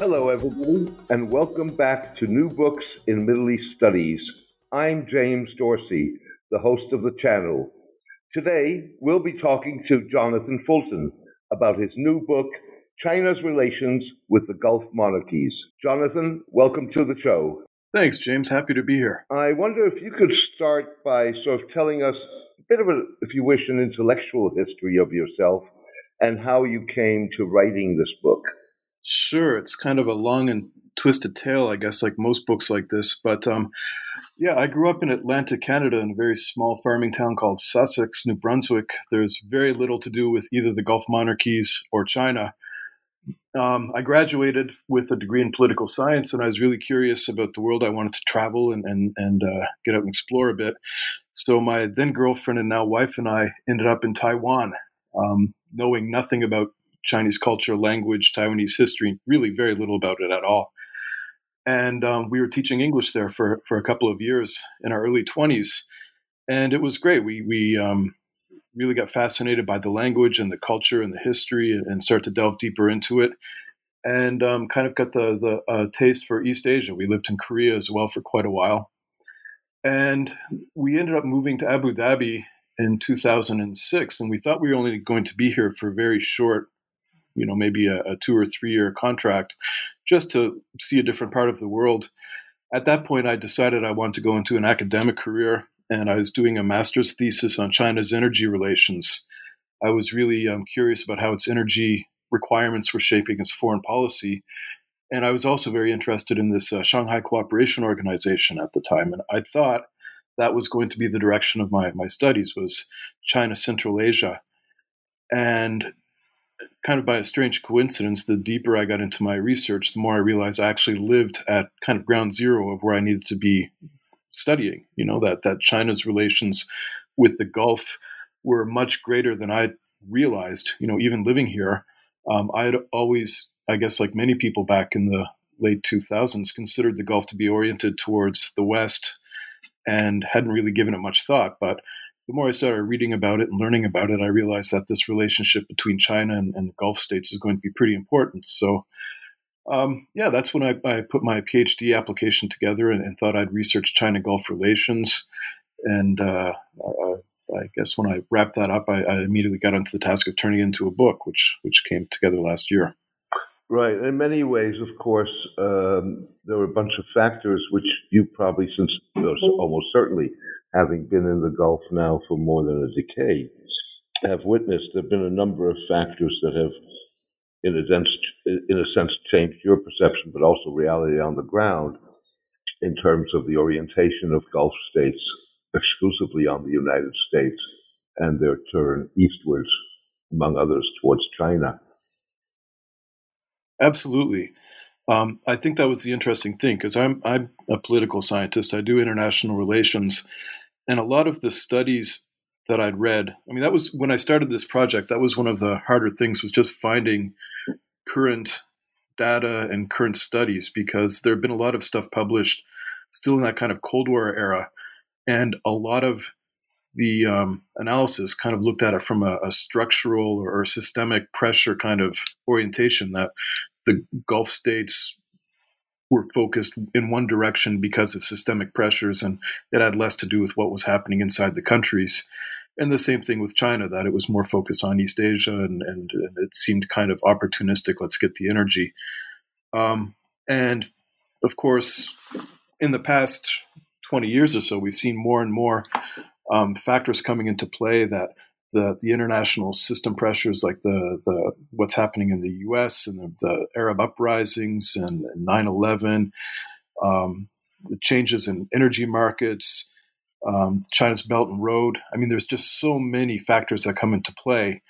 Hello, everybody, and welcome back to New Books in Middle East Studies. I'm James Dorsey, the host of the channel. Today, we'll be talking to Jonathan Fulton about his new book, China's Relations with the Gulf Monarchies. Jonathan, welcome to the show. Thanks, James. Happy to be here. I wonder if you could start by sort of telling us a bit of a, if you wish, an intellectual history of yourself and how you came to writing this book. Sure. It's kind of a long and twisted tale, I guess, like most books like this. But um, yeah, I grew up in Atlantic, Canada in a very small farming town called Sussex, New Brunswick. There's very little to do with either the Gulf monarchies or China. Um, I graduated with a degree in political science, and I was really curious about the world. I wanted to travel and and, and uh, get out and explore a bit. So my then girlfriend and now wife and I ended up in Taiwan, um, knowing nothing about Chinese culture, language, Taiwanese history, really very little about it at all. And um, we were teaching English there for for a couple of years in our early twenties, and it was great. We we um, really got fascinated by the language and the culture and the history and, started to delve deeper into it and um, kind of got the, the uh, taste for East Asia. We lived in Korea as well for quite a while. And we ended up moving to Abu Dhabi in 2006. And we thought we were only going to be here for very short, you know, maybe a, a two or three year contract just to see a different part of the world. At that point, I decided I wanted to go into an academic career and I was doing a master's thesis on China's energy relations. I was really um, curious about how its energy requirements were shaping its foreign policy. And I was also very interested in this uh, Shanghai Cooperation Organization at the time. And I thought that was going to be the direction of my, my studies was China Central Asia. And kind of by a strange coincidence, the deeper I got into my research, the more I realized I actually lived at kind of ground zero of where I needed to be studying. You know that that China's relations with the Gulf were much greater than I realized. You know, even living here, um, I had always, I guess, like many people back in the late 2000s, considered the Gulf to be oriented towards the West, and hadn't really given it much thought. But the more I started reading about it and learning about it, I realized that this relationship between China and, and the Gulf states is going to be pretty important. So um, yeah, that's when I, I, put my PhD application together and, and, thought I'd research China Gulf relations. And uh, uh, I guess when I wrapped that up, I, I, immediately got onto the task of turning it into a book, which which came together last year. Right. In many ways, of course, um, there were a bunch of factors which you probably, since almost certainly having been in the Gulf now for more than a decade, have witnessed. There have been a number of factors that have in a sense, in a sense, changed your perception, but also reality on the ground in terms of the orientation of Gulf states exclusively on the United States and their turn eastwards, among others, towards China. Absolutely. Um, I think that was the interesting thing because I'm I'm a political scientist. I do international relations, and a lot of the studies that I'd read. I mean, that was when I started this project. That was one of the harder things was just finding current data and current studies because there have been a lot of stuff published still in that kind of Cold War era, and a lot of the um, analysis kind of looked at it from a, a structural or systemic pressure kind of orientation that the Gulf states were focused in one direction because of systemic pressures, and it had less to do with what was happening inside the countries. And the same thing with China, that it was more focused on East Asia and, and, and it seemed kind of opportunistic. Let's get the energy. Um, and of course, in the past 20 years or so, we've seen more and more um, factors coming into play that the, the international system pressures, like the, the what's happening in the U.S. and the, the Arab uprisings and 9/11, um, the changes in energy markets, um, China's Belt and Road. I mean, there's just so many factors that come into play.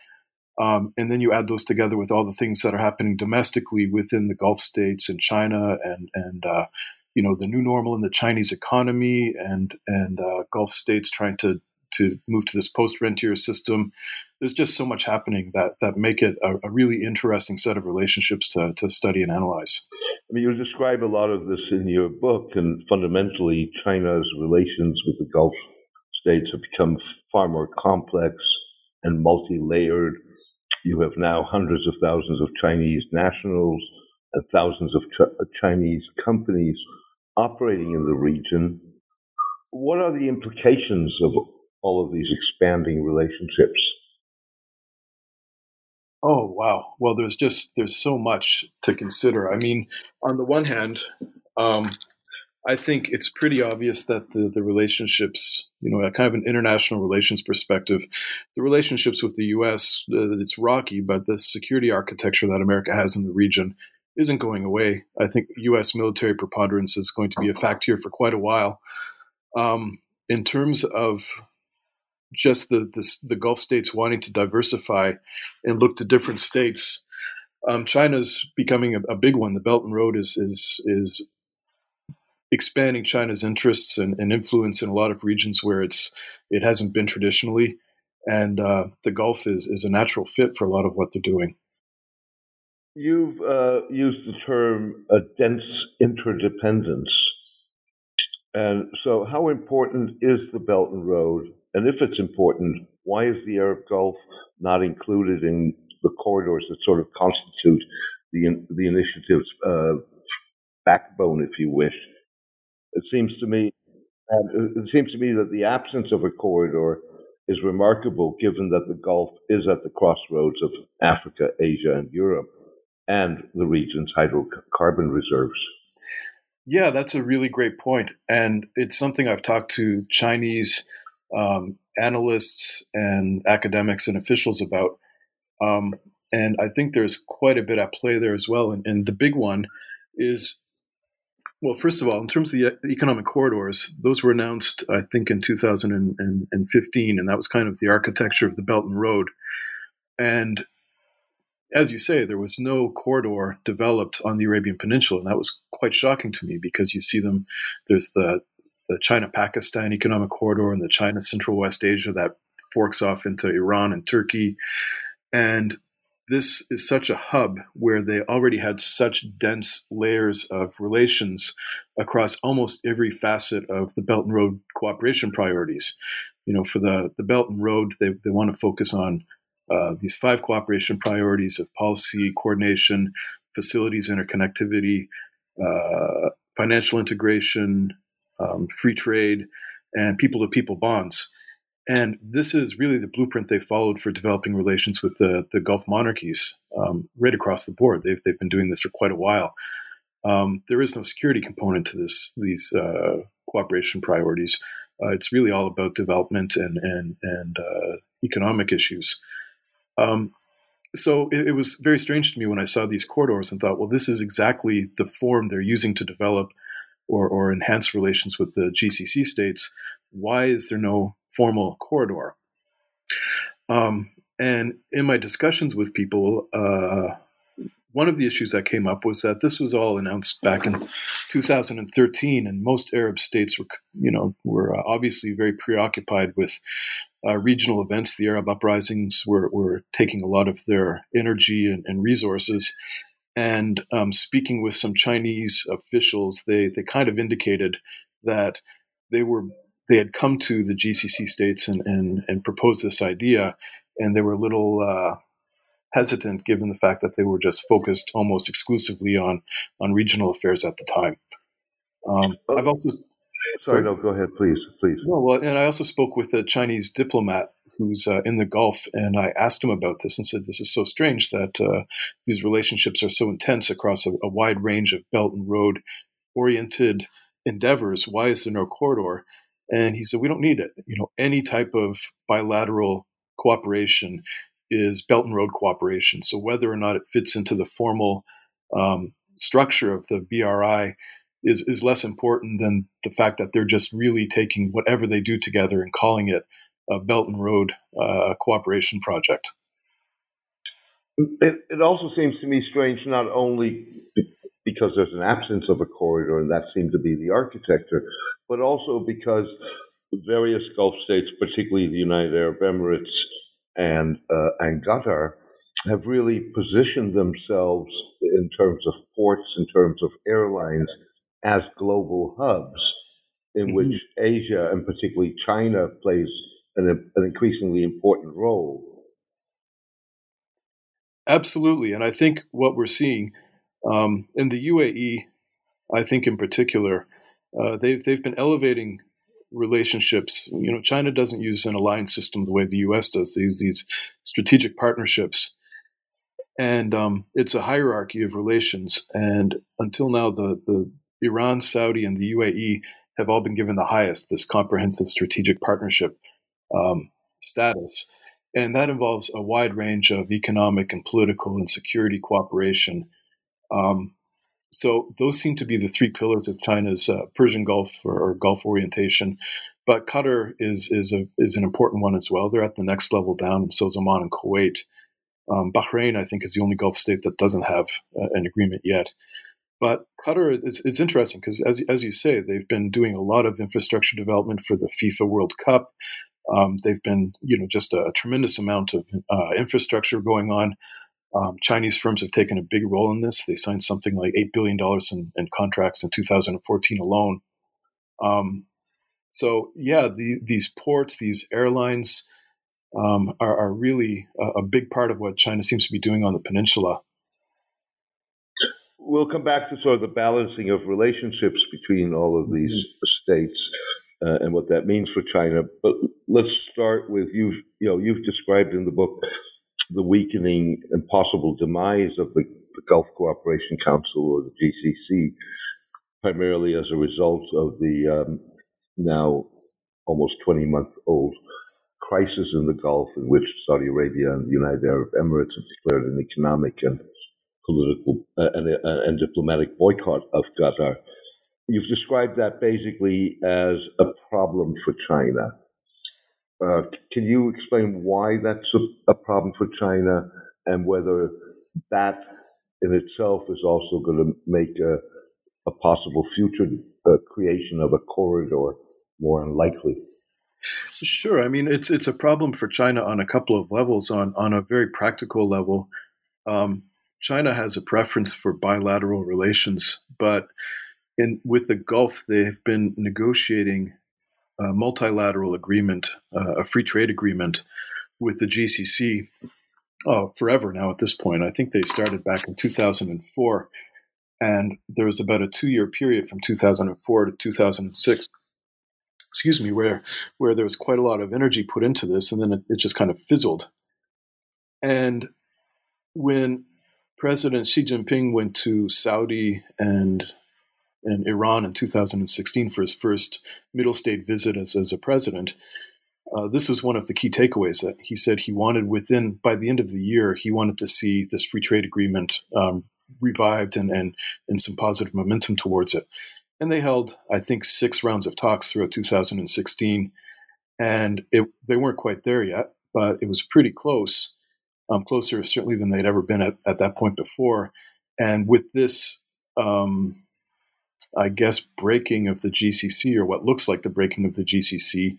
Um, and then you add those together with all the things that are happening domestically within the Gulf states and China and and uh, you know the new normal in the Chinese economy and and uh, Gulf states trying to to move to this post rentier system. There's just so much happening that that make it a, a really interesting set of relationships to to study and analyze. I mean, you describe a lot of this in your book, and fundamentally, China's relations with the Gulf states have become far more complex and multi layered. You have now hundreds of thousands of Chinese nationals and thousands of ch- Chinese companies operating in the region. What are the implications of all of these expanding relationships? Oh wow! Well, there's just there's so much to consider. I mean, on the one hand, um, I think it's pretty obvious that the the relationships, you know, kind of an international relations perspective, the relationships with the U.S. Uh, it's rocky, but the security architecture that America has in the region isn't going away. I think U.S. military preponderance is going to be a fact here for quite a while. Um, in terms of just the, the, the Gulf states wanting to diversify and look to different states. Um, China's becoming a, a, big one. The Belt and Road is is is expanding China's interests and, and, influence in a lot of regions where it's it hasn't been traditionally, and uh, the Gulf is is a natural fit for a lot of what they're doing. You've uh, used the term a dense interdependence, and so how important is the Belt and Road and if it's important, why is the Arab Gulf not included in the corridors that sort of constitute the the initiative's uh, backbone, if you wish? It seems to me, it seems to me that the absence of a corridor is remarkable, given that the Gulf is at the crossroads of Africa, Asia, and Europe, and the region's hydrocarbon reserves. Yeah, that's a really great point, and it's something I've talked to Chinese um, analysts and academics and officials about. Um, and I think there's quite a bit at play there as well. And, and, the big one is, well, first of all, in terms of the economic corridors, those were announced, I think, in 2015, and that was kind of the architecture of the Belt and Road. And as you say, there was no corridor developed on the Arabian Peninsula, and that was quite shocking to me because you see them. There's the the China Pakistan Economic Corridor and the China Central West Asia that forks off into Iran and Turkey. And this is such a hub where they already had such dense layers of relations across almost every facet of the Belt and Road cooperation priorities. You know, for the, the Belt and Road, they, they want to focus on uh, these five cooperation priorities of policy, coordination, facilities interconnectivity, uh, financial integration, um, free trade, and people to people bonds. And this is really the blueprint they followed for developing relations with the, the Gulf monarchies um, right across the board. They've, they've been doing this for quite a while. Um, there is no security component to this these uh, cooperation priorities. Uh, it's really all about development and and and uh, economic issues. Um, so it, it, was very strange to me when I saw these corridors and thought, well, this is exactly the form they're using to develop or, or enhance relations with the GCC states, why is there no formal corridor? Um, and in my discussions with people, uh, one of the issues that came up was that this was all announced back in 2013, and most Arab states were, you know, were uh, obviously very preoccupied with uh, regional events. The Arab uprisings were, were taking a lot of their energy and, and resources, and um, speaking with some Chinese officials, they they kind of indicated that they were they had come to the GCC states and and, and proposed this idea, and they were a little uh, hesitant given the fact that they were just focused almost exclusively on on regional affairs at the time. Um, I've also sorry, no, go ahead, please, please. No, well, and I also spoke with a Chinese diplomat who's uh, in the Gulf, and I asked him about this and said, "This is so strange that uh, these relationships are so intense across a, a, wide range of Belt and Road oriented endeavors. Why is there no corridor?" And he said, "We don't need it. You know, any type of bilateral cooperation is Belt and Road cooperation. So whether or not it fits into the formal um, structure of the BRI." Is, is less important than the fact that they're just really taking whatever they do together and calling it a Belt and Road uh, cooperation project. It, it, also seems to me strange, not only because there's an absence of a corridor, and that seemed to be the architecture, but also because various Gulf states, particularly the United Arab Emirates and uh, and Qatar, have really positioned themselves in terms of ports, in terms of airlines, as global hubs in mm-hmm. which Asia and particularly China plays an, an increasingly important role. Absolutely. And I think what we're seeing Um, in the UAE, I think in particular, uh, they've they've been elevating relationships. You know, China doesn't use an alliance system the way the U.S. does. They use these strategic partnerships, and um, it's a hierarchy of relations. And until now, the the Iran, Saudi, and the UAE have all been given the highest this comprehensive strategic partnership um, status. And that involves a wide range of economic and political and security cooperation. Um, so those seem to be the three pillars of China's uh, Persian Gulf or, or, Gulf orientation. But Qatar is is a is an important one as well. They're at the next level down, and so is Oman and Kuwait. Um, Bahrain, I think, is the only Gulf state that doesn't have uh, an agreement yet. But Qatar is, is interesting because, as, as you say, they've been doing a lot of infrastructure development for the FIFA World Cup. Um, they've been, you know, just a, tremendous amount of uh, infrastructure going on. Um, Chinese firms have taken a big role in this. They signed something like $8 billion in, in contracts in 2014 alone. Um, so, yeah, the, these ports, these airlines um, are, are, really a, a, big part of what China seems to be doing on the peninsula. We'll come back to sort of the balancing of relationships between all of these mm-hmm. states uh, and what that means for China. But let's start with you. You know, you've described in the book the weakening and possible demise of the, the Gulf Cooperation Council or the GCC, primarily as a result of the um, now almost 20 month old crisis in the Gulf in which Saudi Arabia and the United Arab Emirates have declared an economic and political uh, and, uh, and diplomatic boycott of Qatar. You've described that basically as a problem for China. Uh, can you explain why that's a, a, problem for China and whether that in itself is also going to make a, a possible future uh, creation of a corridor more unlikely? Sure. I mean, it's it's a problem for China on a couple of levels. On on a very practical level, um, China has a preference for bilateral relations, but in with the Gulf, they've been negotiating a multilateral agreement, uh, a free trade agreement with the GCC oh, forever now at this point. I think they started back in 2004. And there was about a two year period from 2004 to 2006, excuse me, where, where there was quite a lot of energy put into this, and then it, it just kind of fizzled. And when President Xi Jinping went to Saudi and in Iran in 2016 for his first middle state visit as, as a president. Uh, this was one of the key takeaways that he said he wanted within, by the end of the year, he wanted to see this free trade agreement um, revived and, and, and some positive momentum towards it. And they held, I think, six rounds of talks throughout 2016. And it, they weren't quite there yet, but it was pretty close, um, closer certainly than they'd ever been at, at that point before. And with this um, I guess, breaking of the GCC or what looks like the breaking of the GCC.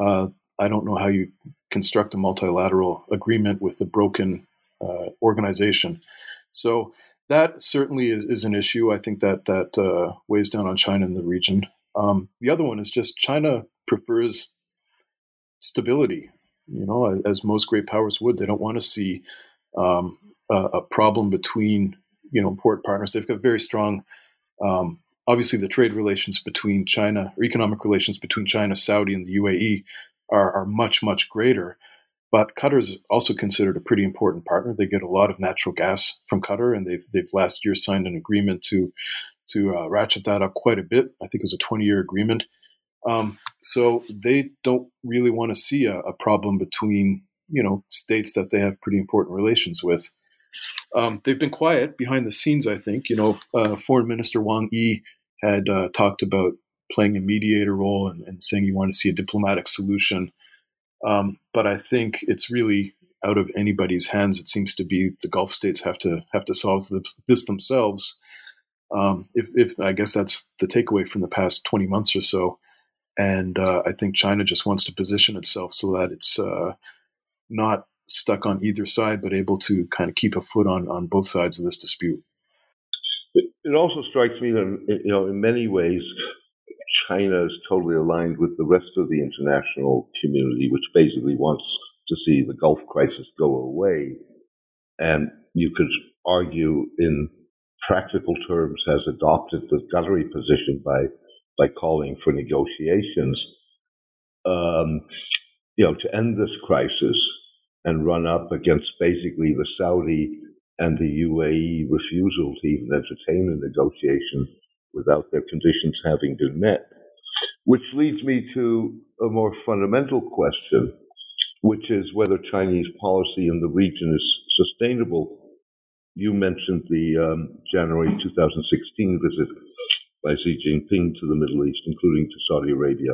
Uh, I don't know how you construct a multilateral agreement with a broken uh, organization. So that certainly is, is, an issue. I think that that uh, weighs down on China in the region. Um, the other one is just China prefers stability. You know, as most great powers would, they don't want to see um, a, a, problem between you know important partners. They've got very strong um, obviously the trade relations between China or economic relations between China, Saudi, and the UAE are, are much, much greater. But Qatar is also considered a pretty important partner. They get a lot of natural gas from Qatar, and they've they've last year signed an agreement to to uh, ratchet that up quite a bit. I think it was a 20 year agreement. Um, so they don't really want to see a, a, problem between you know states that they have pretty important relations with. Um, they've been quiet behind the scenes. I think you know uh, Foreign Minister Wang Yi had uh, talked about playing a mediator role and, and, saying you want to see a diplomatic solution. Um, but I think it's really out of anybody's hands. It seems to be the Gulf states have to have to solve this, themselves. Um, if, if, I guess that's the takeaway from the past 20 months or so, and uh, I think China just wants to position itself so that it's uh, not stuck on either side, but able to kind of keep a foot on on both sides of this dispute. It also strikes me that, you know, in many ways, China is totally aligned with the rest of the international community, which basically wants to see the Gulf crisis go away. And you could argue in practical terms, has adopted the Qatari position by by calling for negotiations, um, you know, to end this crisis and run up against basically the Saudi and the UAE refusal to even entertain a negotiation without their conditions having been met. Which leads me to a more fundamental question, which is whether Chinese policy in the region is sustainable. You mentioned the um, January 2016 visit by Xi Jinping to the Middle East, including to Saudi Arabia,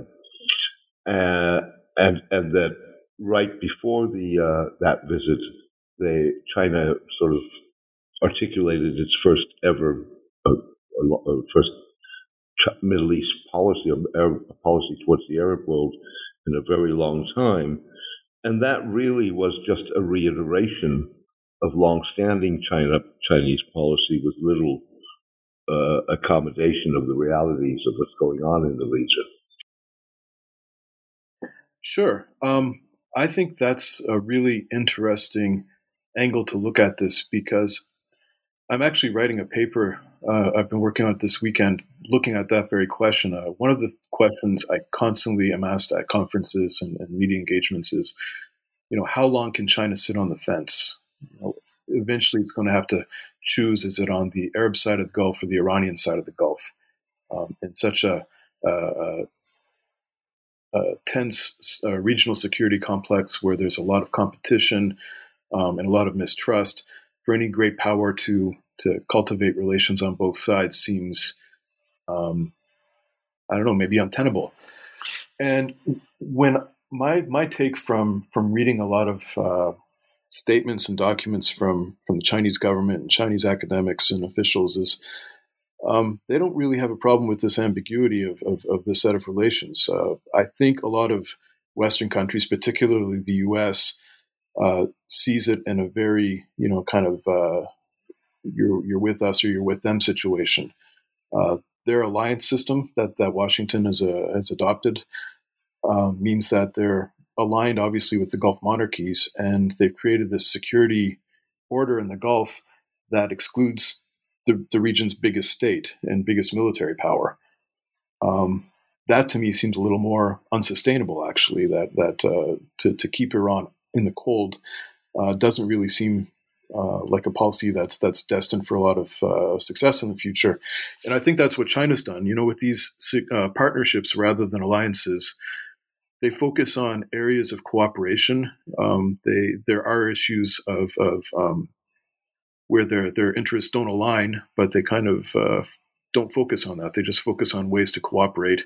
uh, and and that right before the uh, that visit, they China sort of articulated its first ever uh, uh first Middle East policy, a policy towards the Arab world in a very long time, and that really was just a reiteration of long-standing China Chinese policy with little uh, accommodation of the realities of what's going on in the region. Sure. Um, I think that's a really interesting angle to look at this because I'm actually writing a paper uh, I've been working on this weekend, looking at that very question. Uh, one of the questions I constantly am asked at conferences and, and, media engagements is, you know, how long can China sit on the fence? You know, eventually, it's going to have to choose: is it on the Arab side of the Gulf or the Iranian side of the Gulf? Um, in such a, a, a tense uh, regional security complex where there's a lot of competition um, and a lot of mistrust, for any great power to to cultivate relations on both sides seems, um, I don't know, maybe untenable. And when my my take from from reading a lot of uh, statements and documents from from the Chinese government and Chinese academics and officials is um, they don't really have a problem with this ambiguity of, of, of this set of relations. Uh, I think a lot of Western countries, particularly the U.S., uh, sees it in a very you know kind of uh, you're you're with us or you're with them situation. Uh, their alliance system that that Washington has uh, has adopted uh, means that they're aligned, obviously, with the Gulf monarchies, and they've created this security order in the Gulf that excludes the, the region's biggest state and biggest military power. Um, that to me seems a little more unsustainable, actually. That that uh, to to keep Iran in the cold uh, doesn't really seem uh, like a policy that's that's destined for a lot of uh, success in the future. And I think that's what China's done. You know, with these uh, partnerships rather than alliances, they focus on areas of cooperation. Um, they there are issues of of um, where their their interests don't align, but they kind of uh, don't focus on that. They just focus on ways to cooperate,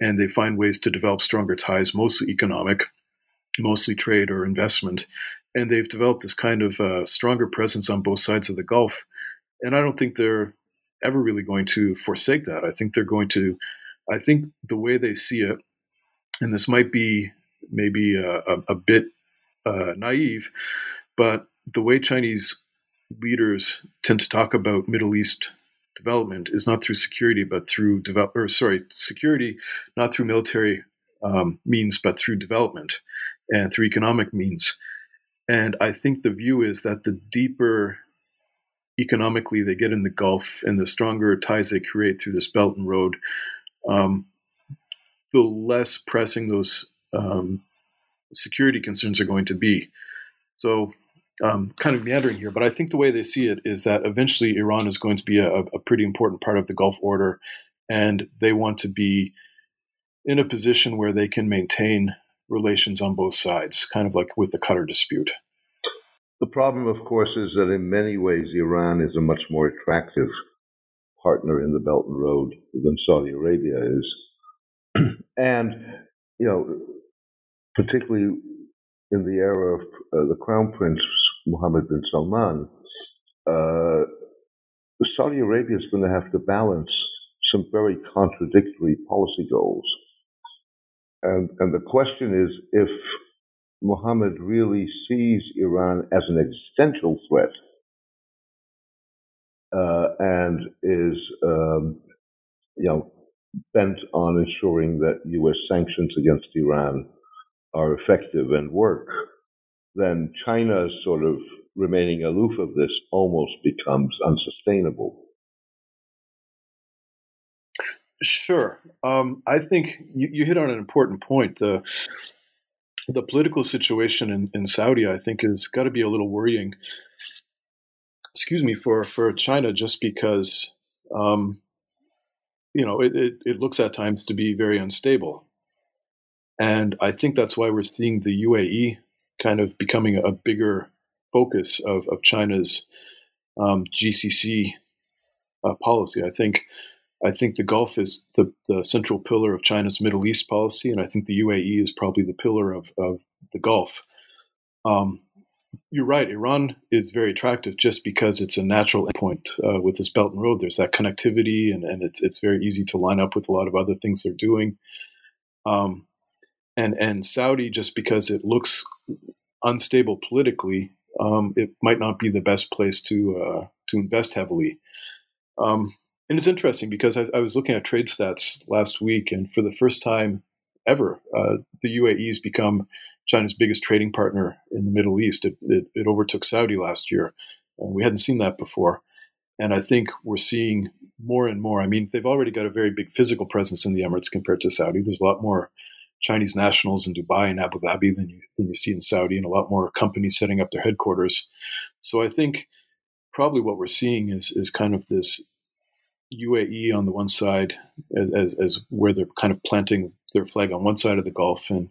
and they find ways to develop stronger ties, mostly economic, mostly trade or investment, and they've developed this kind of uh, stronger presence on both sides of the Gulf. And I don't think they're ever really going to forsake that. I think they're going to, I think the way they see it, and this might be maybe a, a, a bit uh, naive, but the way Chinese leaders tend to talk about Middle East development is not through security, but through develop, or sorry, security, not through military um, means, but through development and through economic means. And I think the view is that the deeper economically they get in the Gulf and the stronger ties they create through this Belt and Road, um, the less pressing those um, security concerns are going to be. So, um, kind of meandering here, but I think the way they see it is that eventually Iran is going to be a, a pretty important part of the Gulf order, and they want to be in a position where they can maintain relations on both sides, kind of like with the Qatar dispute. The problem, of course, is that in many ways Iran is a much more attractive partner in the Belt and Road than Saudi Arabia is. and, you know, particularly in the era of uh, the Crown Prince Mohammed bin Salman, uh, Saudi Arabia is going to have to balance some very contradictory policy goals. And, and the question is if Mohammed really sees Iran as an existential threat uh, and is, um, you know, bent on ensuring that U.S. sanctions against Iran are effective and work, then China's sort of remaining aloof of this almost becomes unsustainable. Sure. Um, I think you, you, hit on an important point. The the political situation in, in Saudi, I think, has got to be a little worrying. Excuse me for for China, just because um, you know it, it, it looks at times to be very unstable, and I think that's why we're seeing the UAE kind of becoming a bigger focus of of China's um, GCC uh, policy. I think I think the Gulf is the, the central pillar of China's Middle East policy, and I think the UAE is probably the pillar of, of the Gulf. Um, you're right. Iran is very attractive just because it's a natural endpoint uh, with this Belt and Road. There's that connectivity, and, and it's it's very easy to line up with a lot of other things they're doing. Um, and and Saudi, just because it looks unstable politically, um, it might not be the best place to uh, to invest heavily. Um, and it's interesting because I, I, was looking at trade stats last week, and for the first time ever, uh, the UAE has become China's biggest trading partner in the Middle East. It, it, it overtook Saudi last year. And we hadn't seen that before. And I think we're seeing more and more. I mean, they've already got a very big physical presence in the Emirates compared to Saudi. There's a lot more Chinese nationals in Dubai and Abu Dhabi than you, than you see in Saudi, and a lot more companies setting up their headquarters. So I think probably what we're seeing is is kind of this UAE on the one side as, as where they're kind of planting their flag on one side of the Gulf, and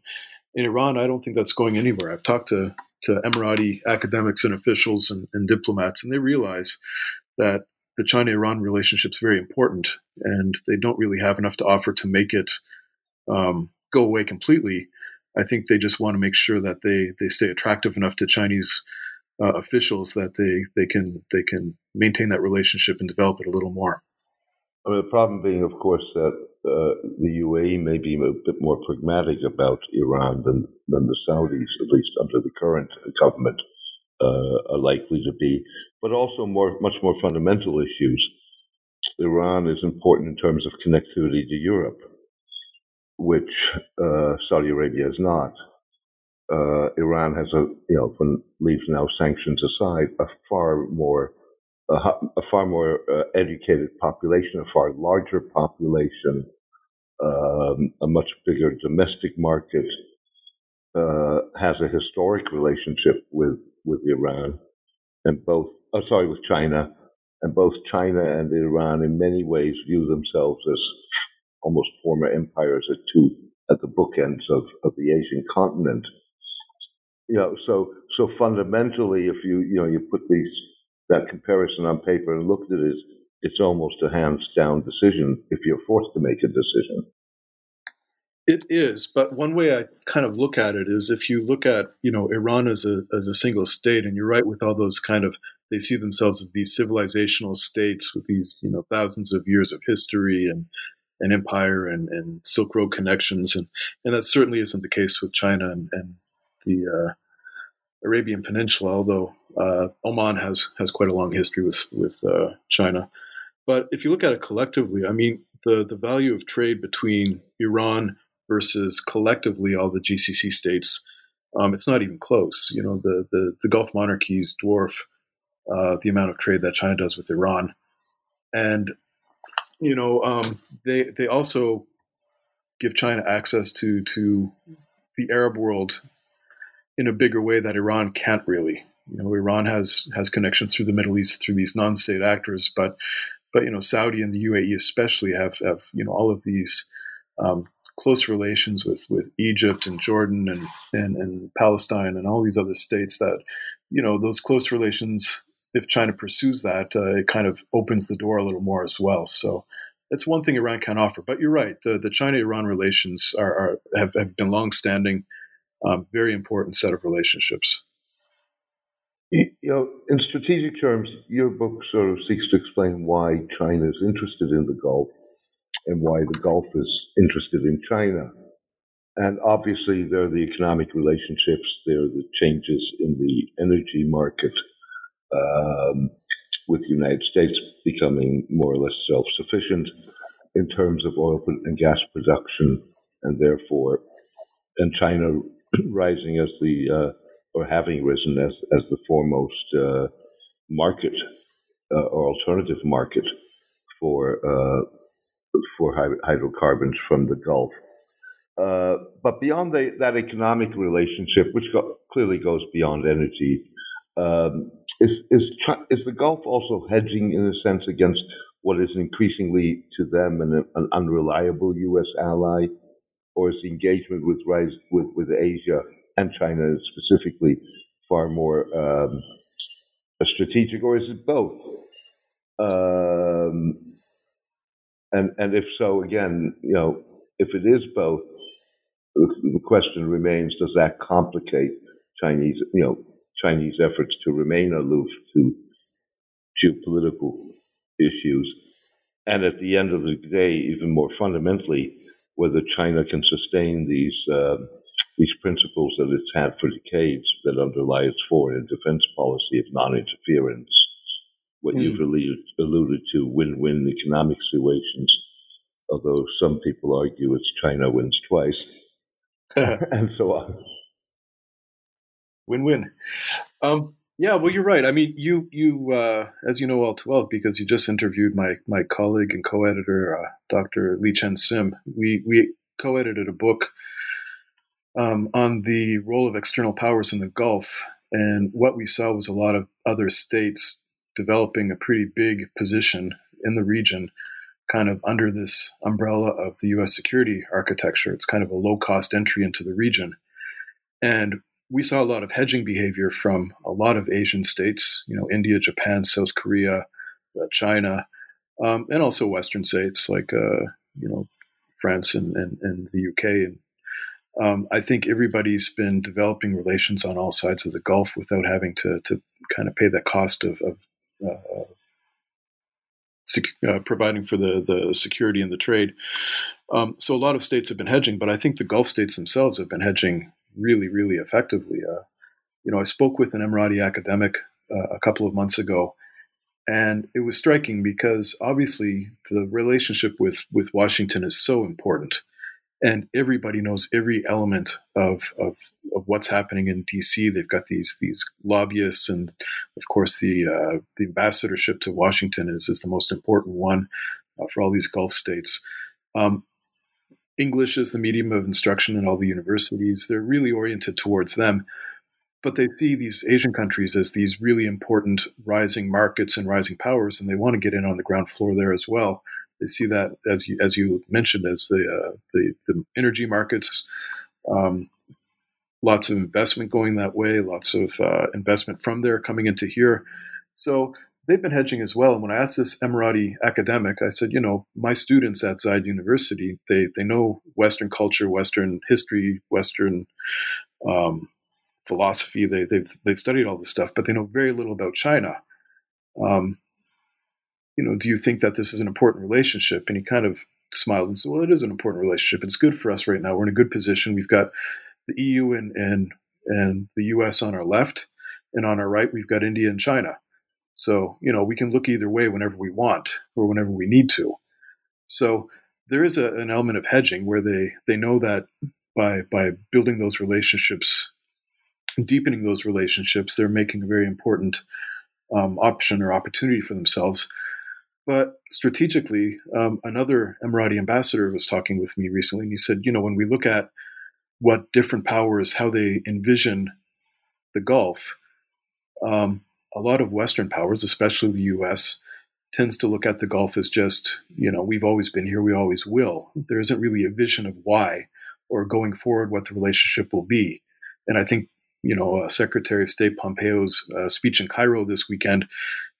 in Iran, I don't think that's going anywhere. I've talked to to Emirati academics and officials and, and diplomats, and they realize that the China-Iran relationship is very important, and they don't really have enough to offer to make it um, go away completely. I think they just want to make sure that they they stay attractive enough to Chinese uh, officials that they they can they can maintain that relationship and develop it a little more. I mean, the problem being, of course, that uh, the UAE may be a bit more pragmatic about Iran than, than the Saudis, at least under the current government, uh, are likely to be, but also more, much more fundamental issues. Iran is important in terms of connectivity to Europe, which uh, Saudi Arabia is not. Uh, Iran has a, you know, when leaves now sanctions aside, a far more a, a far more uh, educated population, a far larger population, um, a much bigger domestic market, uh, has a historic relationship with, with Iran and both, oh, sorry, with China. And both China and Iran in many ways view themselves as almost former empires at two, at the bookends of, of the Asian continent. You know, so, so fundamentally, if you, you know, you put these that comparison on paper and looked at it, it's almost a hands down decision if you're forced to make a decision. It is, but one way I kind of look at it is if you look at you know Iran as a as a single state, and you're right with all those kind of they see themselves as these civilizational states with these you know thousands of years of history and an empire and, and Silk Road connections, and and that certainly isn't the case with China and, and the uh, Arabian Peninsula, although uh, Oman has has quite a long history with with uh, China. But if you look at it collectively, I mean, the the value of trade between Iran versus collectively all the GCC states, um, it's not even close. You know, the the, the Gulf monarchies dwarf uh, the amount of trade that China does with Iran, and you know, um, they they also give China access to to the Arab world in a bigger way that Iran can't really. You know, Iran has has connections through the Middle East through these non-state actors, but but you know, Saudi and the UAE especially have have you know all of these um, close relations with with Egypt and Jordan and, and and Palestine and all these other states that you know those close relations. If China pursues that, uh, it kind of opens the door a little more as well. So that's one thing Iran can offer. But you're right, the the China Iran relations are, are have, have been long-standing um, very important set of relationships. You know, in strategic terms, your book sort of seeks to explain why China is interested in the Gulf and why the Gulf is interested in China. And obviously, there are the economic relationships, there are the changes in the energy market, um, with the United States becoming more or less self sufficient in terms of oil and gas production, and therefore, and China rising as the uh, or having risen as as the foremost uh, market uh, or alternative market for uh, for hydrocarbons from the Gulf. Uh, but beyond the, that economic relationship, which go, clearly goes beyond energy, um, is, is, is the Gulf also hedging in a sense against what is increasingly to them an, an unreliable U.S. ally, or is engagement with, with, with Asia and China specifically far more um, strategic, or is it both? Um, and and if so, again, you know, if it is both, the question remains: Does that complicate Chinese, you know, Chinese efforts to remain aloof to geopolitical issues? And at the end of the day, even more fundamentally, whether China can sustain these uh, these principles that it's had for decades that underlie its foreign and defense policy of non-interference, what mm. you've alluded, alluded to, win-win economic situations, although some people argue it's China wins twice, and so on. Win-win. Um, yeah, well, you're right. I mean, you you uh, as you know all too well because you just interviewed my my colleague and co-editor, uh, Dr. Li-Chen Sim. We we co-edited a book um, on the role of external powers in the Gulf, and what we saw was a lot of other states developing a pretty big position in the region, kind of under this umbrella of the U.S. security architecture. It's kind of a low cost entry into the region, and we saw a lot of hedging behavior from a lot of Asian states, you know, India, Japan, South Korea, uh, China, um, and also Western states like, uh, you know, France and, and, and the UK. And um, I think everybody's been developing relations on all sides of the Gulf without having to, to kind of pay the cost of, of uh, sec- uh, providing for the, the security and the trade. Um, so a lot of states have been hedging, but I think the Gulf states themselves have been hedging really, really effectively. Uh, you know, I spoke with an Emirati academic uh, a couple of months ago, and it was striking because obviously the relationship with with Washington is so important, and everybody knows every element of of, of what's happening in D.C. They've got these these lobbyists, and of course the uh, the ambassadorship to Washington is is the most important one uh, for all these Gulf states. Um, English is the medium of instruction in all the universities. They're really oriented towards them. But they see these Asian countries as these really important rising markets and rising powers, and they want to get in on the ground floor there as well. See that, as you, as you mentioned, as the, uh, the, the, energy markets, um, lots of investment going that way, lots of uh, investment from there coming into here. So they've been hedging as well. And when I asked this Emirati academic, I said, you know, my students at Zayed University, they they know Western culture, Western history, Western um, philosophy. They, they've they've studied all this stuff, but they know very little about China. Um, you know, do you think that this is an important relationship? And he kind of smiled and said, well, it is an important relationship. It's good for us right now. We're in a good position. We've got the EU and and and the US on our left, and on our right, we've got India and China. So, you know, we can look either way whenever we want or whenever we need to. So there is a, an element of hedging where they, they know that by, by building those relationships, deepening those relationships, they're making a very important um, option or opportunity for themselves. But strategically, um, another Emirati ambassador was talking with me recently, and he said, you know, when we look at what different powers, how they envision the Gulf, um, a lot of Western powers, especially the U.S., tends to look at the Gulf as just, you know, we've always been here, we always will. There isn't really a vision of why or going forward what the relationship will be. And I think, you know, uh, Secretary of State Pompeo's uh, speech in Cairo this weekend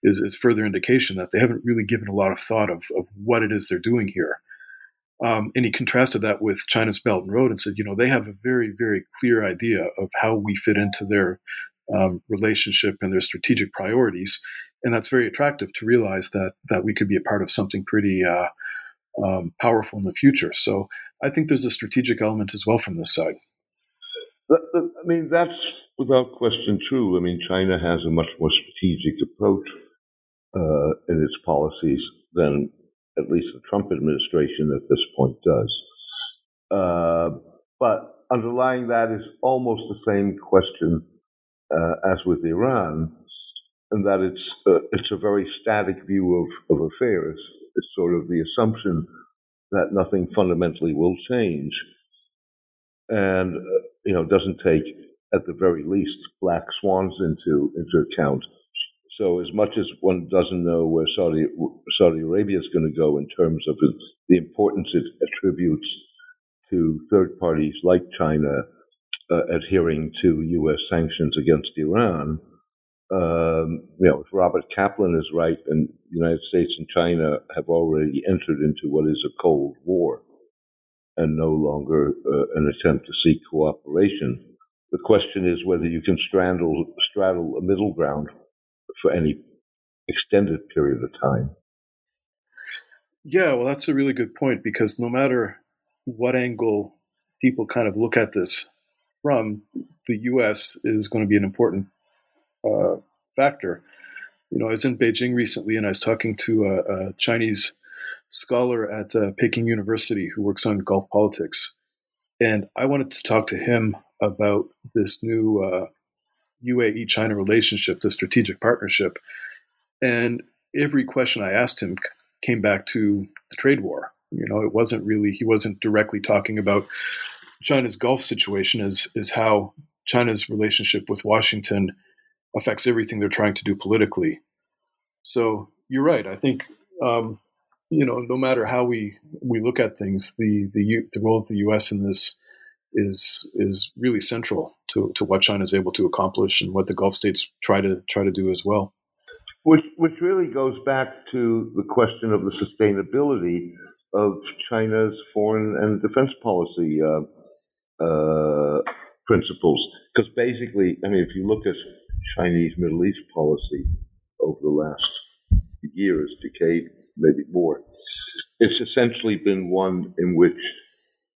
is, is further indication that they haven't really given a lot of thought of, of what it is they're doing here. Um, and he contrasted that with China's Belt and Road and said, you know, they have a very, very clear idea of how we fit into their um, relationship and their strategic priorities. And that's very attractive to realize that that we could be a part of something pretty uh, um, powerful in the future. So I think there's a strategic element as well from this side. I mean, that's without question true. I mean, China has a much more strategic approach uh, in its policies than at least the Trump administration at this point does. Uh, but underlying that is almost the same question uh, as with Iran, and that it's uh, it's a very static view of, of affairs. It's sort of the assumption that nothing fundamentally will change, and uh, you know doesn't take at the very least black swans into into account. So as much as one doesn't know where Saudi Saudi Arabia is going to go in terms of the importance it attributes to third parties like China uh, adhering to U.S. sanctions against Iran. Um, you know, if Robert Kaplan is right, and the United States and China have already entered into what is a Cold War, and no longer uh, an attempt to seek cooperation. The question is whether you can straddle, straddle a middle ground for any extended period of time. Yeah, well, that's a really good point because no matter what angle people kind of look at this from, the U.S. is going to be an important uh, factor. You know, I was in Beijing recently and I was talking to a, a Chinese scholar at uh, Peking University who works on Gulf politics. And I wanted to talk to him about this new uh, UAE China relationship, the strategic partnership. And every question I asked him came back to the trade war. You know, it wasn't really, he wasn't directly talking about China's Gulf situation as, as how China's relationship with Washington affects everything they're trying to do politically. So you're right. I think, um, you know, no matter how we, we look at things, the, the, the role of the U.S. in this is is really central to, to what China is able to accomplish and what the Gulf states try to try to do as well. Which which really goes back to the question of the sustainability of China's foreign and defense policy uh, uh, principles. Because basically, I mean, if you look at Chinese Middle East policy over the last years, decade, maybe more, it's essentially been one in which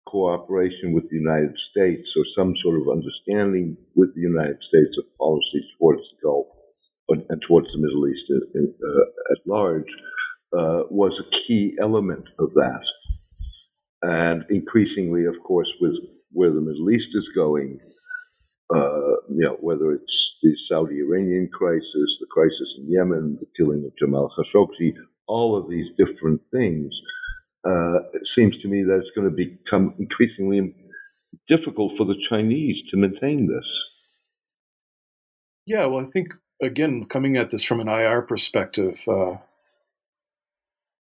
cooperation with the United States or some sort of understanding with the United States of policies towards the Gulf and towards the Middle East uh, at large uh, was a key element of that. And increasingly, of course, with where the Middle East is going, uh, you know, whether it's the Saudi Iranian crisis, the crisis in Yemen, the killing of Jamal Khashoggi, all of these different things uh, it seems to me that it's going to become increasingly difficult for the Chinese to maintain this. Yeah, well, I think again, coming at this from an IR perspective, uh,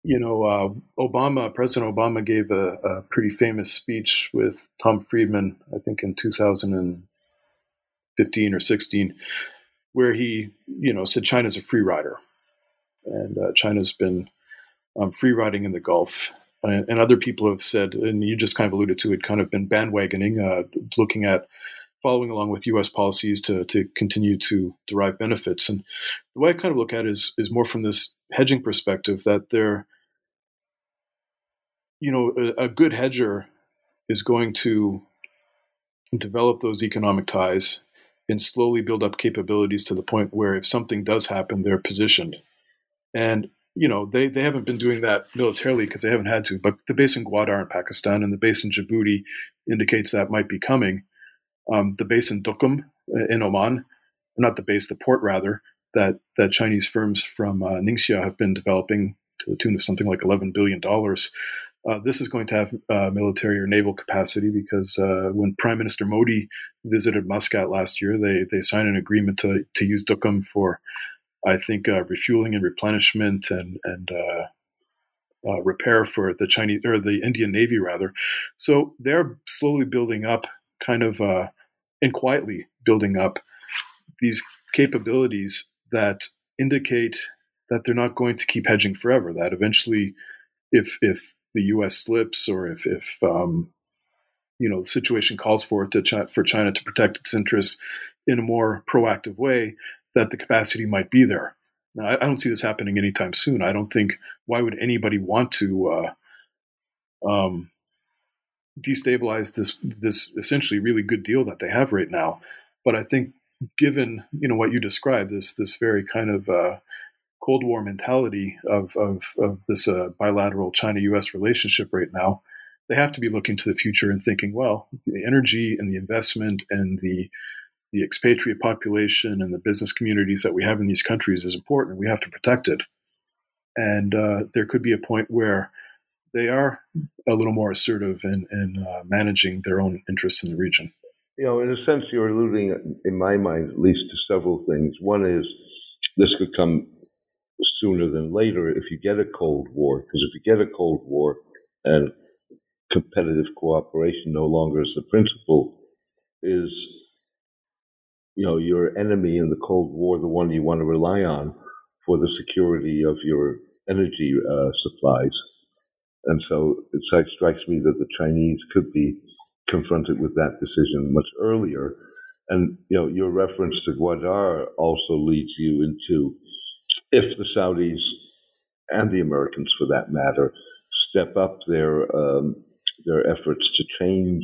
you know, uh, Obama, President Obama gave a, a, pretty famous speech with Tom Friedman, I think in 2015 or 16, where he, you know, said China's a free rider, and uh, China's been um, free riding in the Gulf, and other people have said, and you just kind of alluded to it, kind of been bandwagoning, uh, looking at following along with U.S. policies to to continue to derive benefits. And the way I kind of look at it is is more from this hedging perspective that they're, you know, a, a good hedger is going to develop those economic ties and slowly build up capabilities to the point where if something does happen, they're positioned. And you know, they, they haven't been doing that militarily because they haven't had to, but the base in Gwadar in Pakistan and the base in Djibouti indicates that might be coming. Um, the base in Duqm uh, in Oman, not the base, the port rather, that, that Chinese firms from uh, Ningxia have been developing to the tune of something like $11 billion. Uh, this is going to have uh, military or naval capacity because uh, when Prime Minister Modi visited Muscat last year, they, they signed an agreement to, to use Duqm for I think uh, refueling and replenishment and and uh, uh, repair for the Chinese or the Indian Navy rather. So they're slowly building up, kind of uh, and quietly building up these capabilities that indicate that they're not going to keep hedging forever. That eventually, if if the U.S. slips or if if um, you know the situation calls for it to for China to protect its interests in a more proactive way, that the capacity might be there. Now, I, I don't see this happening anytime soon. I don't think why would anybody want to uh, um, destabilize this this essentially really good deal that they have right now. But I think, given you know what you described, this this very kind of uh, Cold War mentality of of, of this uh, bilateral China-U.S. relationship right now, they have to be looking to the future and thinking, well, the energy and the investment and the the expatriate population and the business communities that we have in these countries is important. We have to protect it. And uh, there could be a point where they are a little more assertive in, in uh, managing their own interests in the region. You know, in a sense, you're alluding, in my mind at least, to several things. One is this could come sooner than later if you get a Cold War, because if you get a Cold War and competitive cooperation no longer is the principle, is you know your enemy in the Cold War the one you want to rely on for the security of your energy uh, supplies. And so it strikes me that the Chinese could be confronted with that decision much earlier. And you know, your reference to Gwadar also leads you into if the Saudis and the Americans, for that matter, step up their um, their efforts to change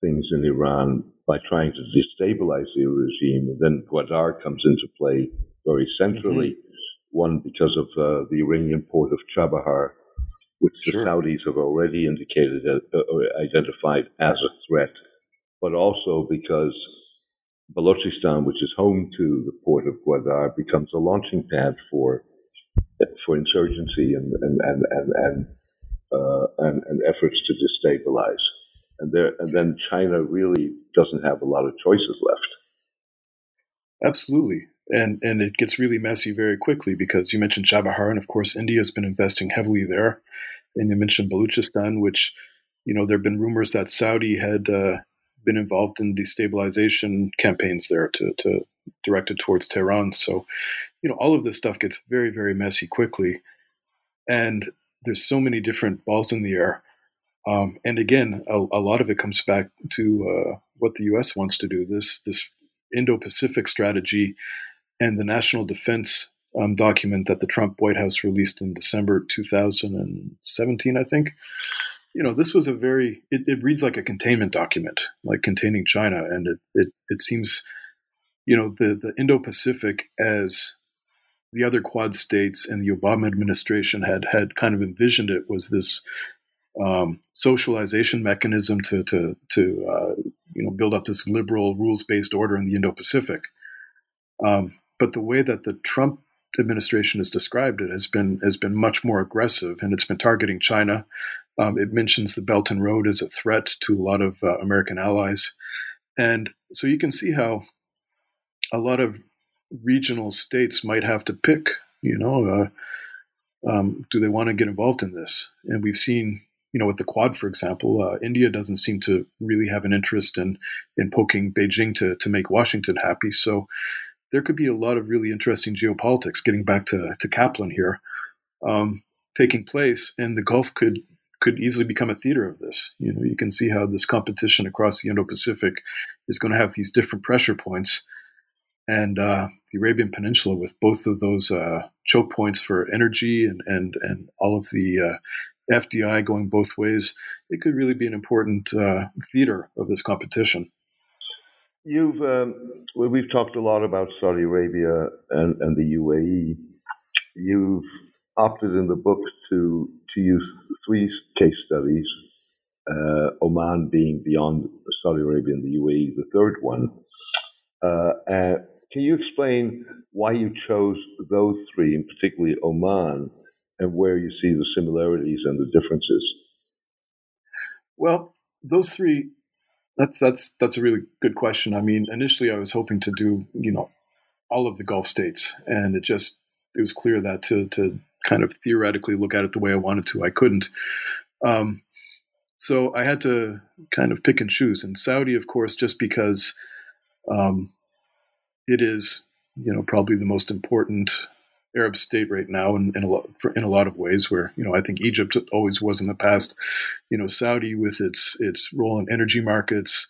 things in Iran by trying to destabilize the regime, And then Gwadar comes into play very centrally. Mm-hmm. One because of uh, the Iranian port of Chabahar, which sure. the Saudis have already indicated uh, uh, identified as a threat, but also because Balochistan, which is home to the port of Gwadar, becomes a launching pad for for insurgency and and and and and, uh, and, and efforts to destabilize. And there, and then China really doesn't have a lot of choices left. Absolutely, and and it gets really messy very quickly because you mentioned Chabahar, and of course India has been investing heavily there, and you mentioned Baluchistan, which you know there have been rumors that Saudi had uh, been involved in destabilization campaigns there to, to directed towards Tehran. So, you know, all of this stuff gets very very messy quickly, and there's so many different balls in the air. Um, and again, a, a, lot of it comes back to uh, what the U.S. wants to do. This this Indo-Pacific strategy and the national defense um, document that the Trump White House released in December 2017, I think. You know, this was a very, it, it reads like a containment document, like containing China. And it, it, it seems, you know, the, the Indo Pacific as the other Quad states and the Obama administration had, had kind of envisioned it was this um, socialization mechanism to, to, to uh, you know, build up this liberal rules based order in the Indo Pacific. Um, but the way that the Trump administration has described it has been has been much more aggressive, and it's been targeting China. Um, it mentions the Belt and Road as a threat to a lot of uh, American allies, and so you can see how a lot of regional states might have to pick. You know, uh, um, do they want to get involved in this? And we've seen, you know, with the Quad, for example, uh, India doesn't seem to really have an interest in in poking Beijing to to make Washington happy. So there could be a lot of really interesting geopolitics, getting back to, to Kaplan here, um, taking place, and the Gulf could could easily become a theater of this. You know, you can see how this competition across the Indo-Pacific is going to have these different pressure points, and uh, the Arabian Peninsula with both of those uh, choke points for energy and and and all of the uh, FDI going both ways, it could really be an important uh, theater of this competition. You've um, well, we've talked a lot about Saudi Arabia and, and the UAE. You've opted in the book to to use three case studies, uh, Oman being beyond Saudi Arabia and the UAE, the third one. Uh, can you explain why you chose those three, and particularly Oman, and where you see the similarities and the differences? Well, those three that's that's that's a really good question. I mean, initially I was hoping to do you know all of the Gulf states, and it just it was clear that to to kind of theoretically look at it the way I wanted to, I couldn't. Um, so I had to kind of pick and choose. And Saudi, of course, just because um, it is you know probably the most important Arab state right now in, in a lot for, in a lot of ways. Where you know I think Egypt always was in the past. You know Saudi with its its role in energy markets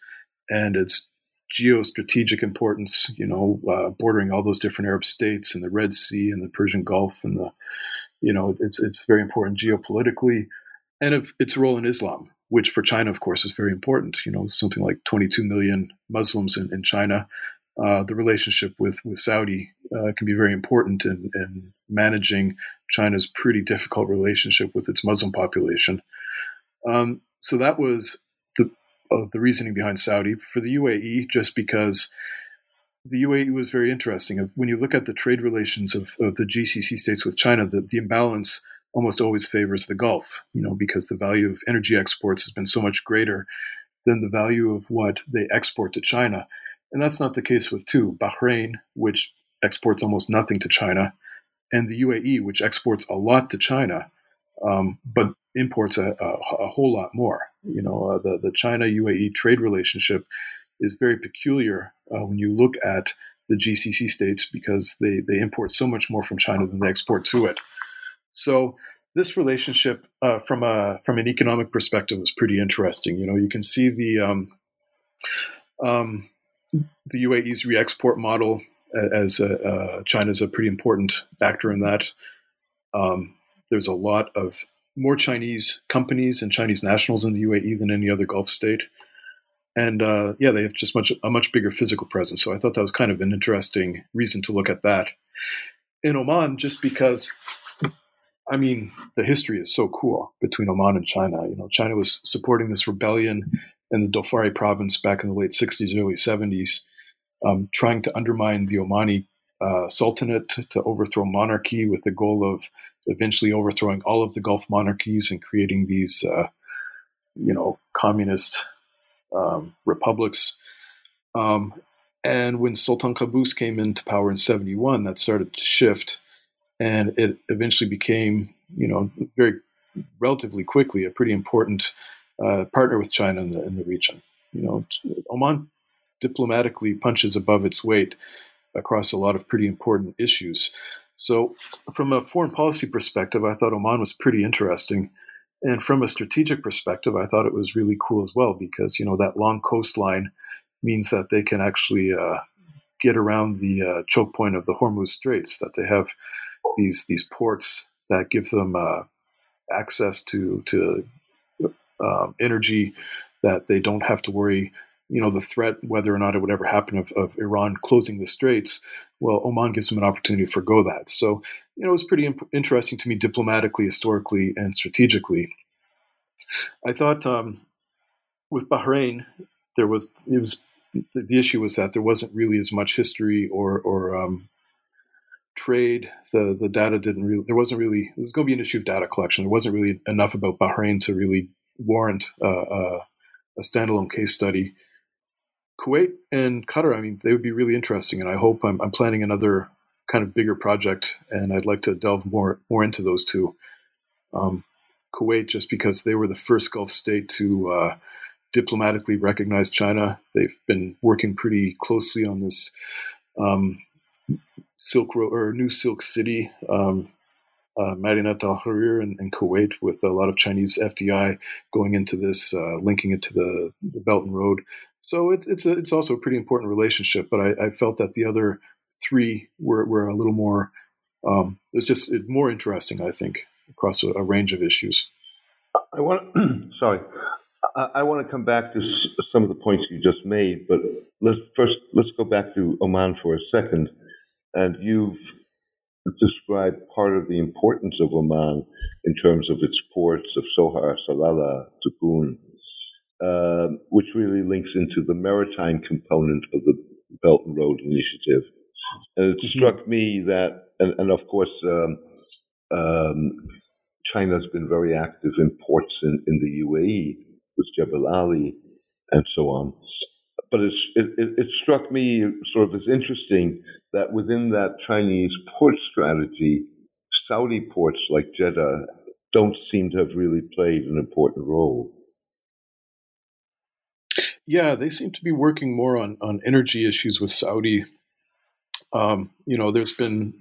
and its geostrategic importance. You know uh, bordering all those different Arab states and the Red Sea and the Persian Gulf and the you know it's it's very important geopolitically, and of its role in Islam. Which for China, of course, is very important. You know, something like 22 million Muslims in, in China, uh, the relationship with with Saudi uh, can be very important in, in, managing China's pretty difficult relationship with its Muslim population. Um, so that was the uh, the reasoning behind Saudi for the UAE, just because the UAE was very interesting. When you look at the trade relations of, of the GCC states with China, the, the imbalance almost always favors the Gulf, you know, because the value of energy exports has been so much greater than the value of what they export to China. And that's not the case with two Bahrain, which exports almost nothing to China, and the UAE, which exports a lot to China, um, but imports a, a, a, whole lot more. You know, uh, the, the China UAE trade relationship is very peculiar uh, when you look at the GCC states because they, they import so much more from China than they export to it. So this relationship, uh, from a from an economic perspective, is pretty interesting. You know, you can see the um, um, the UAE's re-export model as uh, China's a pretty important actor in that. Um, there's a lot of more Chinese companies and Chinese nationals in the UAE than any other Gulf state, and uh, yeah, they have just much a much bigger physical presence. So I thought that was kind of an interesting reason to look at that. In Oman, just because I mean, the history is so cool between Oman and China. You know, China was supporting this rebellion in the Dhofari province back in the late 60s, early 70s, um, trying to undermine the Omani uh, Sultanate to overthrow monarchy with the goal of eventually overthrowing all of the Gulf monarchies and creating these, uh, you know, communist um, republics. Um, and when Sultan Qaboos came into power in 71, that started to shift and it eventually became, you know, very relatively quickly a pretty important uh, partner with China in the in the region. You know, Oman diplomatically punches above its weight across a lot of pretty important issues. So, from a foreign policy perspective, I thought Oman was pretty interesting. And from a strategic perspective, I thought it was really cool as well because, you know, that long coastline means that they can actually uh, get around the uh, choke point of the Hormuz Straits, that they have these these ports that give them uh, access to to um, energy that they don't have to worry. You know, the threat, whether or not it would ever happen, of, of Iran closing the straits. Well, Oman gives them an opportunity to forego that. So, you know, it was pretty imp- interesting to me diplomatically, historically, and strategically. I thought um, with Bahrain, there was it was the, issue was that there wasn't really as much history or or um, trade, the the data didn't really. There wasn't really. There's was going to be an issue of data collection. There wasn't really enough about Bahrain to really warrant uh, uh, a standalone case study. Kuwait and Qatar, I mean, they would be really interesting, and I hope I'm, I'm planning another kind of bigger project, and I'd like to delve more more into those two. Um, Kuwait, just because they were the first Gulf state to uh, diplomatically recognize China, they've been working pretty closely on this um, Silk Road or New Silk City, um, uh, Madinat al Harir in, in, Kuwait, with a lot of Chinese FDI going into this, uh, linking it to the, the, Belt and Road. So it's it's a, it's also a pretty important relationship. But I, I felt that the other three were, were a little more. Um, just more interesting, I think, across a, a range of issues. I want sorry. I, I want to come back to some of the points you just made, but let's first let's go back to Oman for a second. And you've described part of the importance of Oman in terms of its ports of Sohar, Salalah, Duqm, uh, which really links into the maritime component of the Belt and Road Initiative. And it mm-hmm. struck me that, and, and of course, um, um, China's been very active in ports in, in the UAE with Jebel Ali and so on but it, it, it struck me sort of as interesting that within that Chinese port strategy, Saudi ports like Jeddah don't seem to have really played an important role. Yeah, they seem to be working more on, on energy issues with Saudi. Um, you know, there's been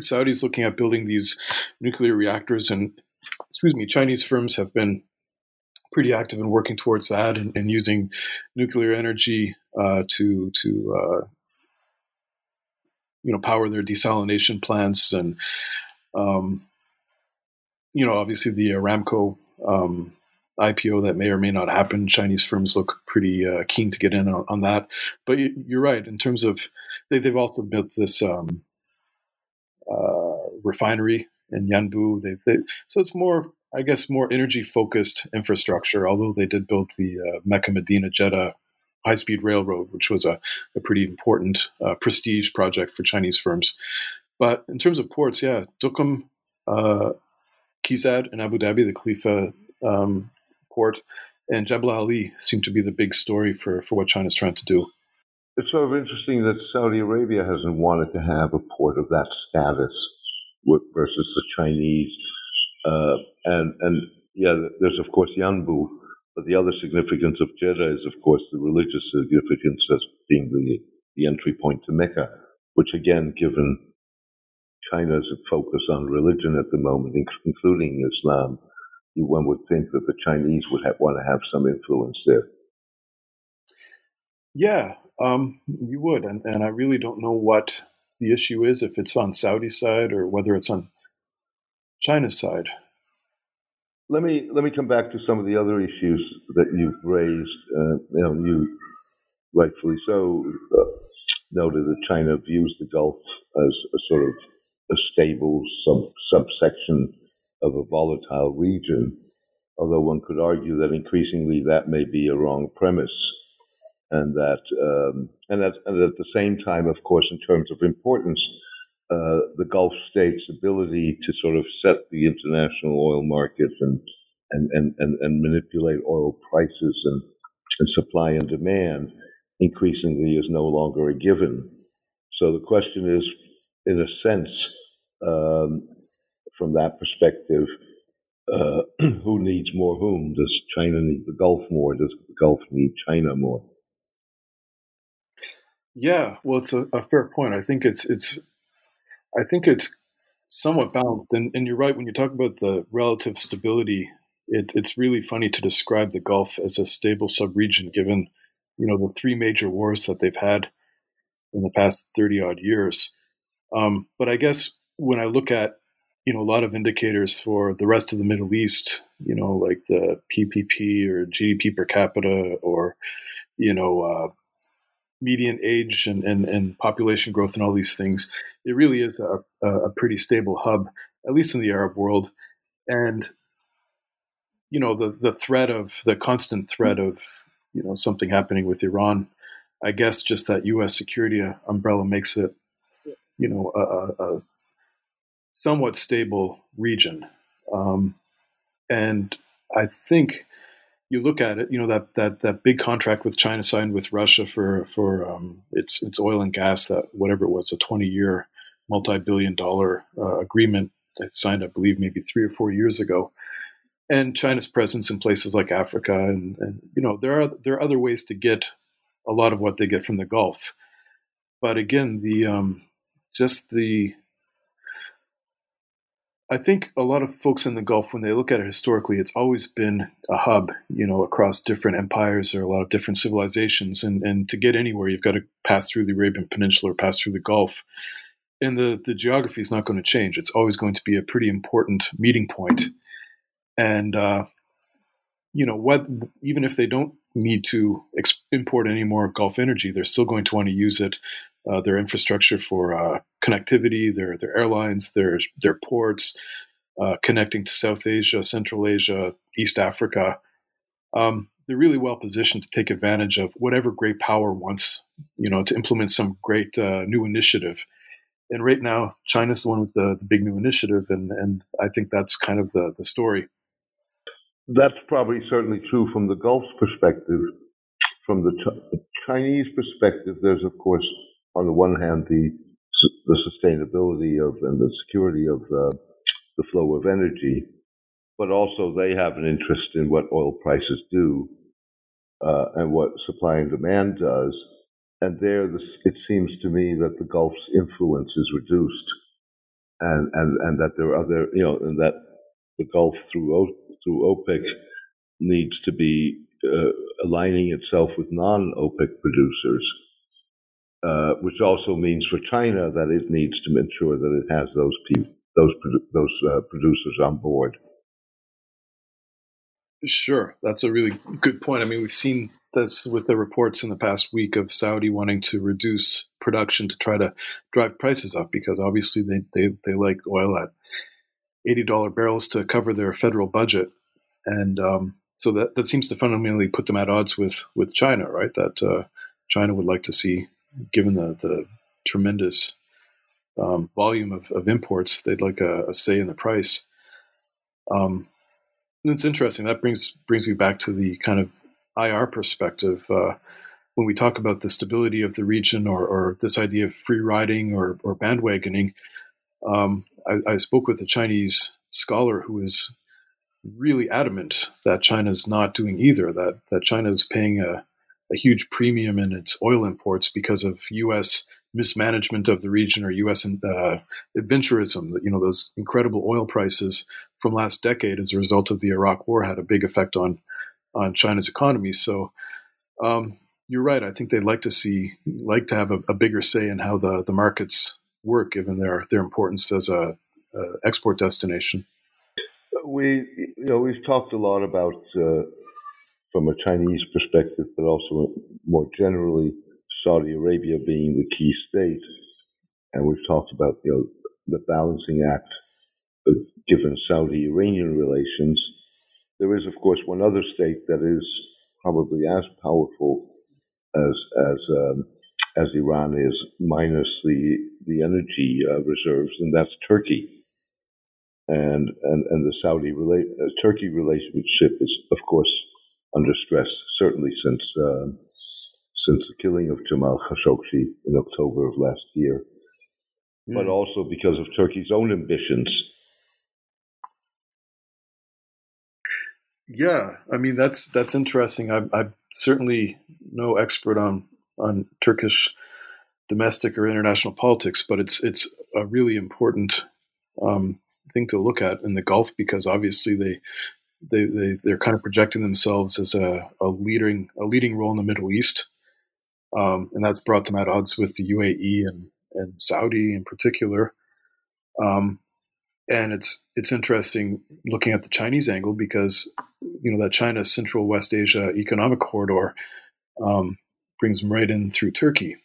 Saudis looking at building these nuclear reactors, and excuse me, Chinese firms have been pretty active in working towards that and, and using nuclear energy uh, to to uh, you know power their desalination plants and um, you know obviously the Aramco um, IPO that may or may not happen. Chinese firms look pretty uh, keen to get in on, on that. But you, are right in terms of they, have also built this um, uh, refinery in Yanbu. They've, they, so it's more I guess, more energy focused infrastructure, although they did build the uh, Mecca Medina Jeddah high speed railroad, which was a, a pretty important uh, prestige project for Chinese firms. But in terms of ports, yeah, Duqm, uh, KEZAD in Abu Dhabi, the Khalifa um, port, and Jebel Ali seem to be the big story for, for what China's trying to do. It's sort of interesting that Saudi Arabia hasn't wanted to have a port of that status versus the Chinese. Uh, and, and yeah, there's of course Yanbu, but the other significance of Jeddah is of course the religious significance as being the, the entry point to Mecca, which again, given China's focus on religion at the moment, including Islam, one would think that the Chinese would have, want to have some influence there. Yeah, um, you would, and, and I really don't know what the issue is if it's on Saudi side or whether it's on China's side. Let me let me come back to some of the other issues that you've raised. Uh, you know, you rightfully so uh, noted that China views the Gulf as a sort of a stable sub subsection of a volatile region. Although one could argue that increasingly that may be a wrong premise and that um, and, that, and at the same time, of course, in terms of importance, uh, the Gulf states' ability to sort of set the international oil market and and, and, and, and manipulate oil prices and, and supply and demand increasingly is no longer a given. So the question is, in a sense, um, from that perspective, uh, who needs more whom? Does China need the Gulf more? Does the Gulf need China more? Yeah, well, it's a, a, fair point. I think it's it's, I think it's somewhat balanced. And, and you're right when you talk about the relative stability. It, it's really funny to describe the Gulf as a stable subregion, given you know the three major wars that they've had in the past thirty odd years. Um, but I guess when I look at you know a lot of indicators for the rest of the Middle East, you know like the PPP or GDP per capita or you know uh, median age and, and, and population growth and all these things, it really is a, a pretty stable hub, at least in the Arab world. And you know the the threat of the constant threat of you know something happening with Iran, I guess just that U.S. security umbrella makes it you know a, a somewhat stable region, um, and I think you look at it, you know that that that big contract with China signed with Russia for for um, its its oil and gas that whatever it was a twenty year multi billion dollar uh, agreement that signed I believe maybe three or four years ago, and China's presence in places like Africa and, and you know there are there are other ways to get a lot of what they get from the Gulf, but again the um, just the I think a lot of folks in the Gulf, when they look at it historically, it's always been a hub, you know, across different empires or a lot of different civilizations. And, and to get anywhere, you've got to pass through the Arabian Peninsula or pass through the Gulf. And the, the geography is not going to change. It's always going to be a pretty important meeting point. And, uh, you know, what, even if they don't need to ex- import any more Gulf energy, they're still going to want to use it uh, their infrastructure for uh, connectivity, their their airlines, their their ports, uh, connecting to South Asia, Central Asia, East Africa. Um, they're really well positioned to take advantage of whatever great power wants, you know, to implement some great uh, new initiative. And right now, China's the one with the, the big new initiative, and and I think that's kind of the the story. That's probably certainly true from the Gulf's perspective. From the Ch- Chinese perspective, there's of course on the one hand, the the sustainability of and the security of uh, the flow of energy, but also they have an interest in what oil prices do uh, and what supply and demand does. And there, this, it seems to me that the Gulf's influence is reduced, and and and that there are other, you know, and that the Gulf through through OPEC needs to be uh, aligning itself with non-OPEC producers uh, which also means for China that it needs to ensure that it has those people, those those uh, producers on board. Sure, that's a really good point. I mean, we've seen this with the reports in the past week of Saudi wanting to reduce production to try to drive prices up because obviously they they, they like oil at eighty dollar barrels to cover their federal budget, and um, so that that seems to fundamentally put them at odds with with China, right? That uh, China would like to see given the, the tremendous um, volume of, of, imports, they'd like a, a, say in the price. Um, it's interesting. That brings brings me back to the kind of IR perspective. Uh, when we talk about the stability of the region or, or this idea of free riding or, or bandwagoning, um, I, I, spoke with a Chinese scholar who is really adamant that China is not doing either, that, that China is paying a, a huge premium in its oil imports because of U.S. mismanagement of the region or U.S. Uh, adventurism. You know, those incredible oil prices from last decade as a result of the Iraq War had a big effect on on China's economy. So um, you're right. I think they'd like to see, like to have a, a, bigger say in how the, the markets work, given their their importance as a, a export destination. We, you know, we've talked a lot about uh, from a Chinese perspective, but also more generally, Saudi Arabia being the key state, and we've talked about you know the balancing act given Saudi-Iranian relations. There is, of course, one other state that is probably as powerful as as um, as Iran is, minus the the energy uh, reserves, and that's Turkey. And and and the Saudi rela- uh, Turkey relationship is, of course, under stress. Certainly since uh, since the killing of Jamal Khashoggi in October of last year, mm. but also because of Turkey's own ambitions. Yeah, I mean that's that's interesting. I, I'm certainly no expert on on Turkish domestic or international politics, but it's it's a really important um, thing to look at in the Gulf because obviously they they, they they're kind of projecting themselves as a, a leading a leading role in the Middle East, um, and that's brought them at odds with the UAE and and Saudi in particular. Um, and it's it's interesting looking at the Chinese angle because you know that China Central West Asia economic corridor um, brings them right in through Turkey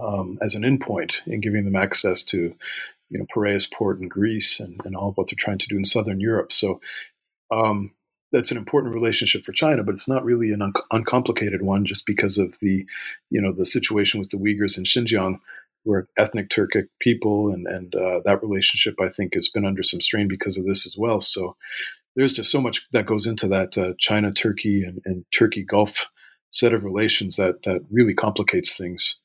um, as an endpoint and giving them access to you know Piraeus port in Greece and, and all of what they're trying to do in southern Europe. So um, that's an important relationship for China, but it's not really an un- uncomplicated one just because of the you know the situation with the Uyghurs in Xinjiang we're ethnic Turkic people, and and uh, that relationship I think has been under some strain because of this as well. So there's just so much that goes into that uh, China Turkey and, and Turkey Gulf set of relations that that really complicates things,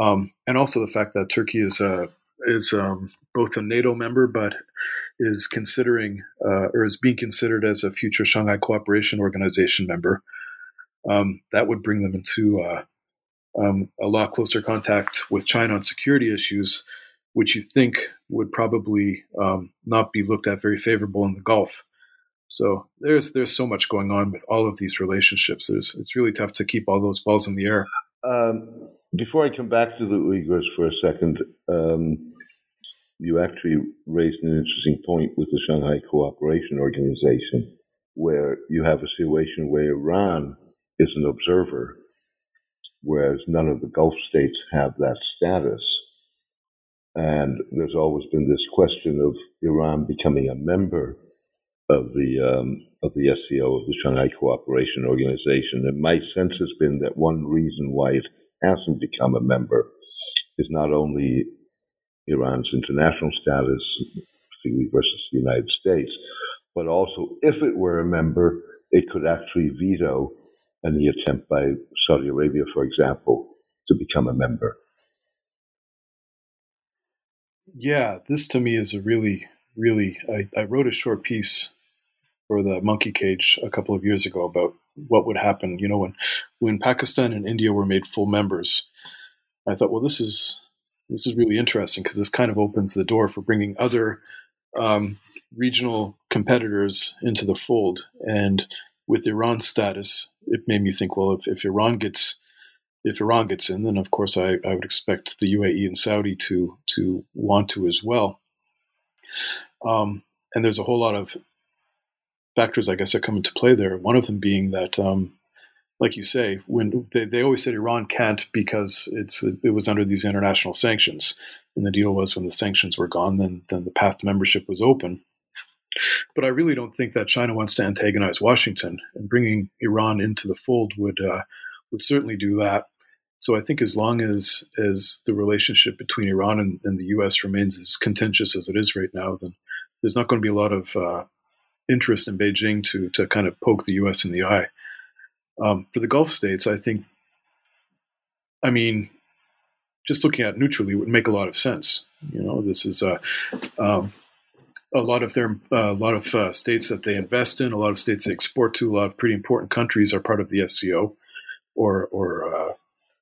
um, and also the fact that Turkey is uh, is um, both a NATO member but is considering uh, or is being considered as a future Shanghai Cooperation Organization member. Um, that would bring them into uh, um, a lot closer contact with China on security issues, which you think would probably um, not be looked at very favorable in the Gulf. So there's there's so much going on with all of these relationships. There's, it's really tough to keep all those balls in the air. Um, before I come back to the Uyghurs for a second, um, you actually raised an interesting point with the Shanghai Cooperation Organization, where you have a situation where Iran is an observer whereas none of the Gulf states have that status. And there's always been this question of Iran becoming a member of the um, of the SCO, of the Shanghai Cooperation Organization. And my sense has been that one reason why it hasn't become a member is not only Iran's international status, particularly versus the United States, but also if it were a member, it could actually veto any attempt by Saudi Arabia, for example, to become a member. Yeah, this to me is a really, really. I, I wrote a short piece for the Monkey Cage a couple of years ago about what would happen. You know, when when Pakistan and India were made full members, I thought, well, this is this is really interesting because this kind of opens the door for bringing other um, regional competitors into the fold. And with Iran's status, it made me think, well, if, if Iran gets if Iran gets in, then of course I, I would expect the UAE and Saudi to to want to as well. Um, and there's a whole lot of factors, I guess, that come into play there. One of them being that, um, like you say, when they, they always said Iran can't because it's it was under these international sanctions, and the deal was when the sanctions were gone, then then the path to membership was open. But I really don't think that China wants to antagonize Washington, and bringing Iran into the fold would uh, would certainly do that. So I think as long as as the relationship between Iran and, and, the U.S. remains as contentious as it is right now, then there's not going to be a lot of uh, interest in Beijing to to kind of poke the U.S. in the eye. Um, for the Gulf states, I think, I mean, just looking at neutrally would make a lot of sense. You know, this is a um, a lot of their uh, a lot of uh, states that they invest in, a lot of states they export to, a lot of pretty important countries are part of the SCO, or or uh,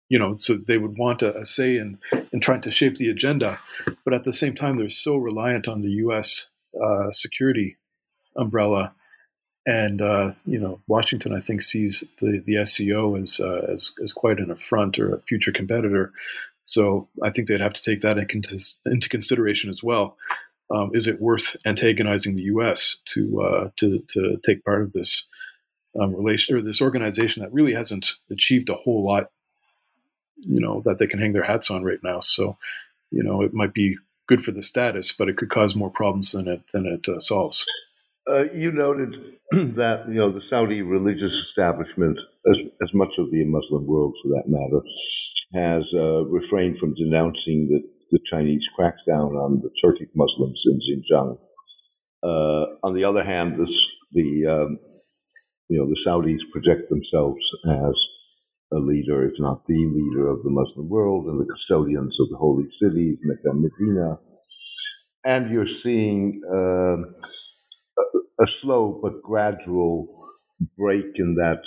you know, so they would want a, a, say in in trying to shape the agenda, but at the same time, they're so reliant on the U.S. Uh, security umbrella, and uh, you know, Washington I think sees the the SCO as uh, as as quite an affront or a future competitor. So I think they'd have to take that into consideration as well um, is it worth antagonizing the U.S. to uh, to to take part of this um, relation or this organization that really hasn't achieved a whole lot, you know, that they can hang their hats on right now. So, you know, it might be good for the status, but it could cause more problems than it than it uh, solves. Uh, you noted that you know the Saudi religious establishment, as as much of the Muslim world for that matter, has uh, refrained from denouncing the the Chinese crackdown on the Turkic Muslims in Xinjiang. Uh, on the other hand, this, the um, you know the Saudis project themselves as a leader, if not the leader of the Muslim world, and the custodians of the holy cities, Mecca and Medina. And you're seeing uh, a, a slow but gradual break in that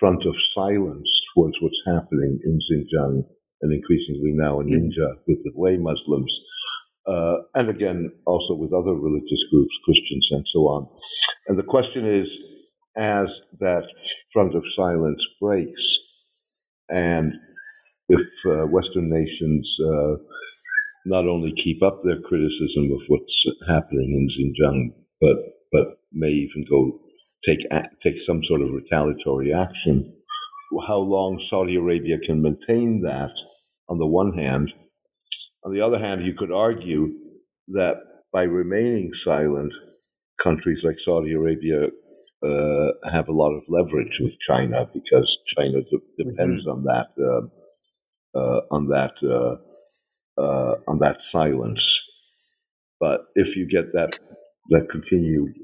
front of silence towards what's happening in Xinjiang and increasingly now in Ningxia with the Hui Muslims, uh, and again also with other religious groups, Christians and so on. And the question is, as that front of silence breaks, and if uh, Western nations uh, not only keep up their criticism of what's happening in Xinjiang, but but may even go take take some sort of retaliatory action how long Saudi Arabia can maintain that on the one hand. On the other hand, you could argue that by remaining silent, countries like Saudi Arabia uh, have a lot of leverage with China because China de- depends mm-hmm. on that uh, uh, on that uh, uh, on that silence. But if you get that that continued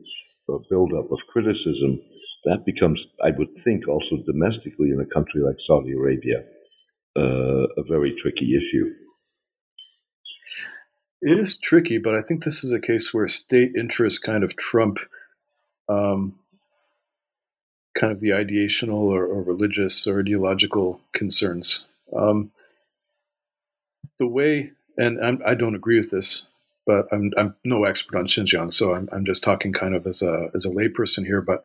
buildup of criticism, that becomes, I would think, also domestically in a country like Saudi Arabia, uh, a very tricky issue. It is tricky, but I think this is a case where state interests kind of trump um, kind of the ideational or, or, religious or ideological concerns. Um, the way, and I'm, I do not agree with this, but I'm, I'm no expert on Xinjiang, so I'm, I'm just talking kind of as a as a layperson here. But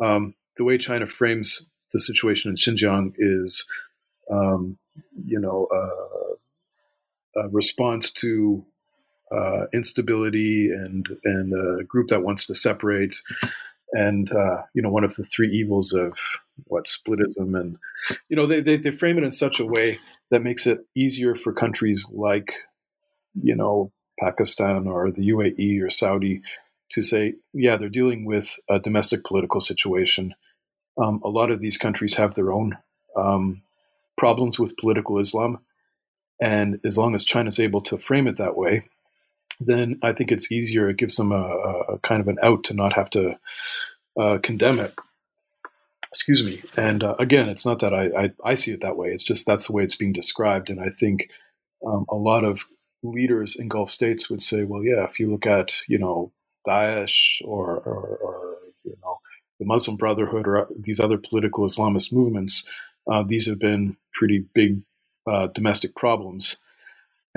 um, the way China frames the situation in Xinjiang is, um, you know, uh, a response to uh, instability and and a group that wants to separate, and uh, you know, one of the three evils of what splitism, and you know, they, they they frame it in such a way that makes it easier for countries like, you know, Pakistan or the UAE or Saudi to say, yeah, they're dealing with a domestic political situation. Um, a lot of these countries have their own um, problems with political Islam. And as long as China's able to frame it that way, then I think it's easier. It gives them a, a kind of an out to not have to uh, condemn it. Excuse me. And uh, again, it's not that I, I, I, see it that way. It's just that's the way it's being described. And I think um, a lot of leaders in Gulf states would say, well, yeah, if you look at, you know, Daesh or, or, or you know the Muslim Brotherhood or these other political Islamist movements, uh, these have been pretty big uh, domestic problems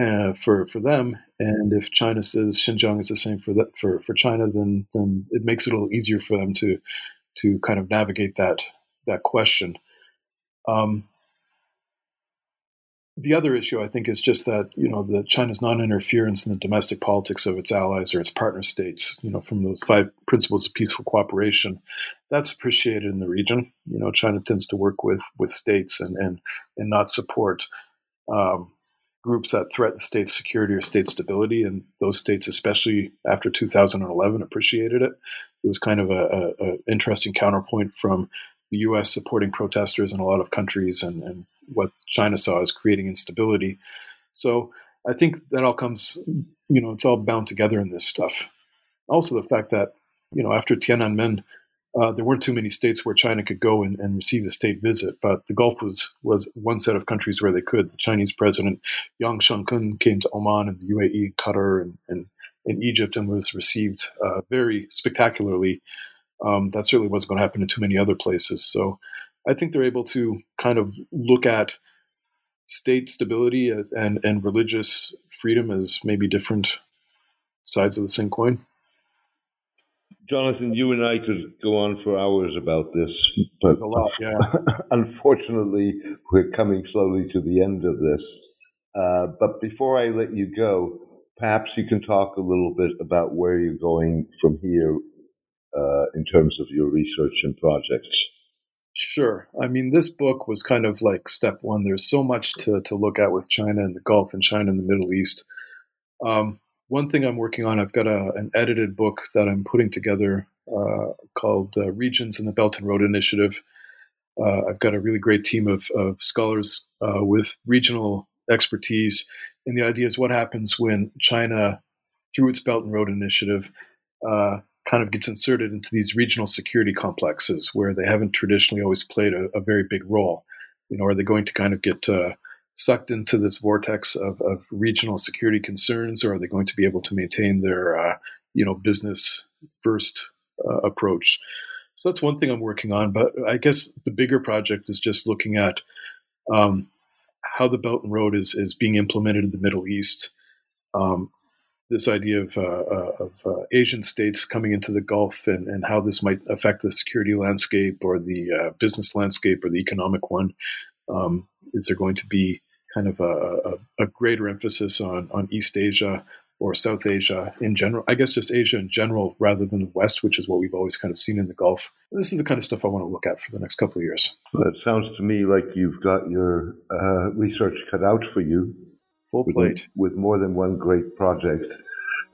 uh, for for them. And if China says Xinjiang is the same for for, for China, then then it makes it a little easier for them to to kind of navigate that that question. Um, the other issue, I think, is just that you know the China's non-interference in the domestic politics of its allies or its partner states. You know, from those five principles of peaceful cooperation, that's appreciated in the region. You know, China tends to work with with states and and and not support um, groups that threaten state security or state stability. And those states, especially after 2011, appreciated it. It was kind of a, a, a interesting counterpoint from the U.S. supporting protesters in a lot of countries and, and what China saw as creating instability. So I think that all comes, you know, it's all bound together in this stuff. also the fact that you know after Tiananmen, uh, there weren't too many states where China could go and, and, receive a state visit, but the Gulf was was one set of countries where they could. The Chinese president Yang Shangkun came to Oman and the UAE, Qatar, and, and, and Egypt, and was received uh, very spectacularly. Um, that certainly wasn't going to happen in too many other places. So I think they're able to kind of look at state stability and and religious freedom as maybe different sides of the same coin. Jonathan, you and I could go on for hours about this, but a lot, yeah. unfortunately, we're coming slowly to the end of this. Uh, but before I let you go, perhaps you can talk a little bit about where you're going from here uh, in terms of your research and projects. Sure. I mean, this book was kind of like step one. There's so much to, to look at with China and the Gulf and China and the Middle East. Um, one thing I'm working on, I've got a, an edited book that I'm putting together uh, called uh, Regions in the Belt and Road Initiative. Uh, I've got a really great team of, of scholars uh, with regional expertise. And the idea is what happens when China, through its Belt and Road Initiative, uh, kind of gets inserted into these regional security complexes where they haven't traditionally always played a, a very big role. You know, are they going to kind of get uh, sucked into this vortex of, of regional security concerns, or are they going to be able to maintain their, uh, you know, business first uh, approach? So that's one thing I'm working on. But I guess the bigger project is just looking at um, how the Belt and Road is is being implemented in the Middle East. Um, this idea of, uh, uh of uh, Asian states coming into the Gulf and, and how this might affect the security landscape or the uh, business landscape or the economic one. Um, is there going to be kind of a, a, a, greater emphasis on, on East Asia or South Asia in general. I guess just Asia in general rather than the West, which is what we've always kind of seen in the Gulf. This is the kind of stuff I want to look at for the next couple of years. Well, it sounds to me like you've got your uh, research cut out for you. Full plate. With, with more than one great project.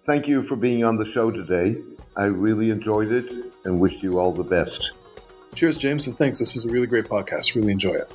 Thank you for being on the show today. I really enjoyed it and wish you all the best. Cheers, James, and thanks. This is a really great podcast. Really enjoy it.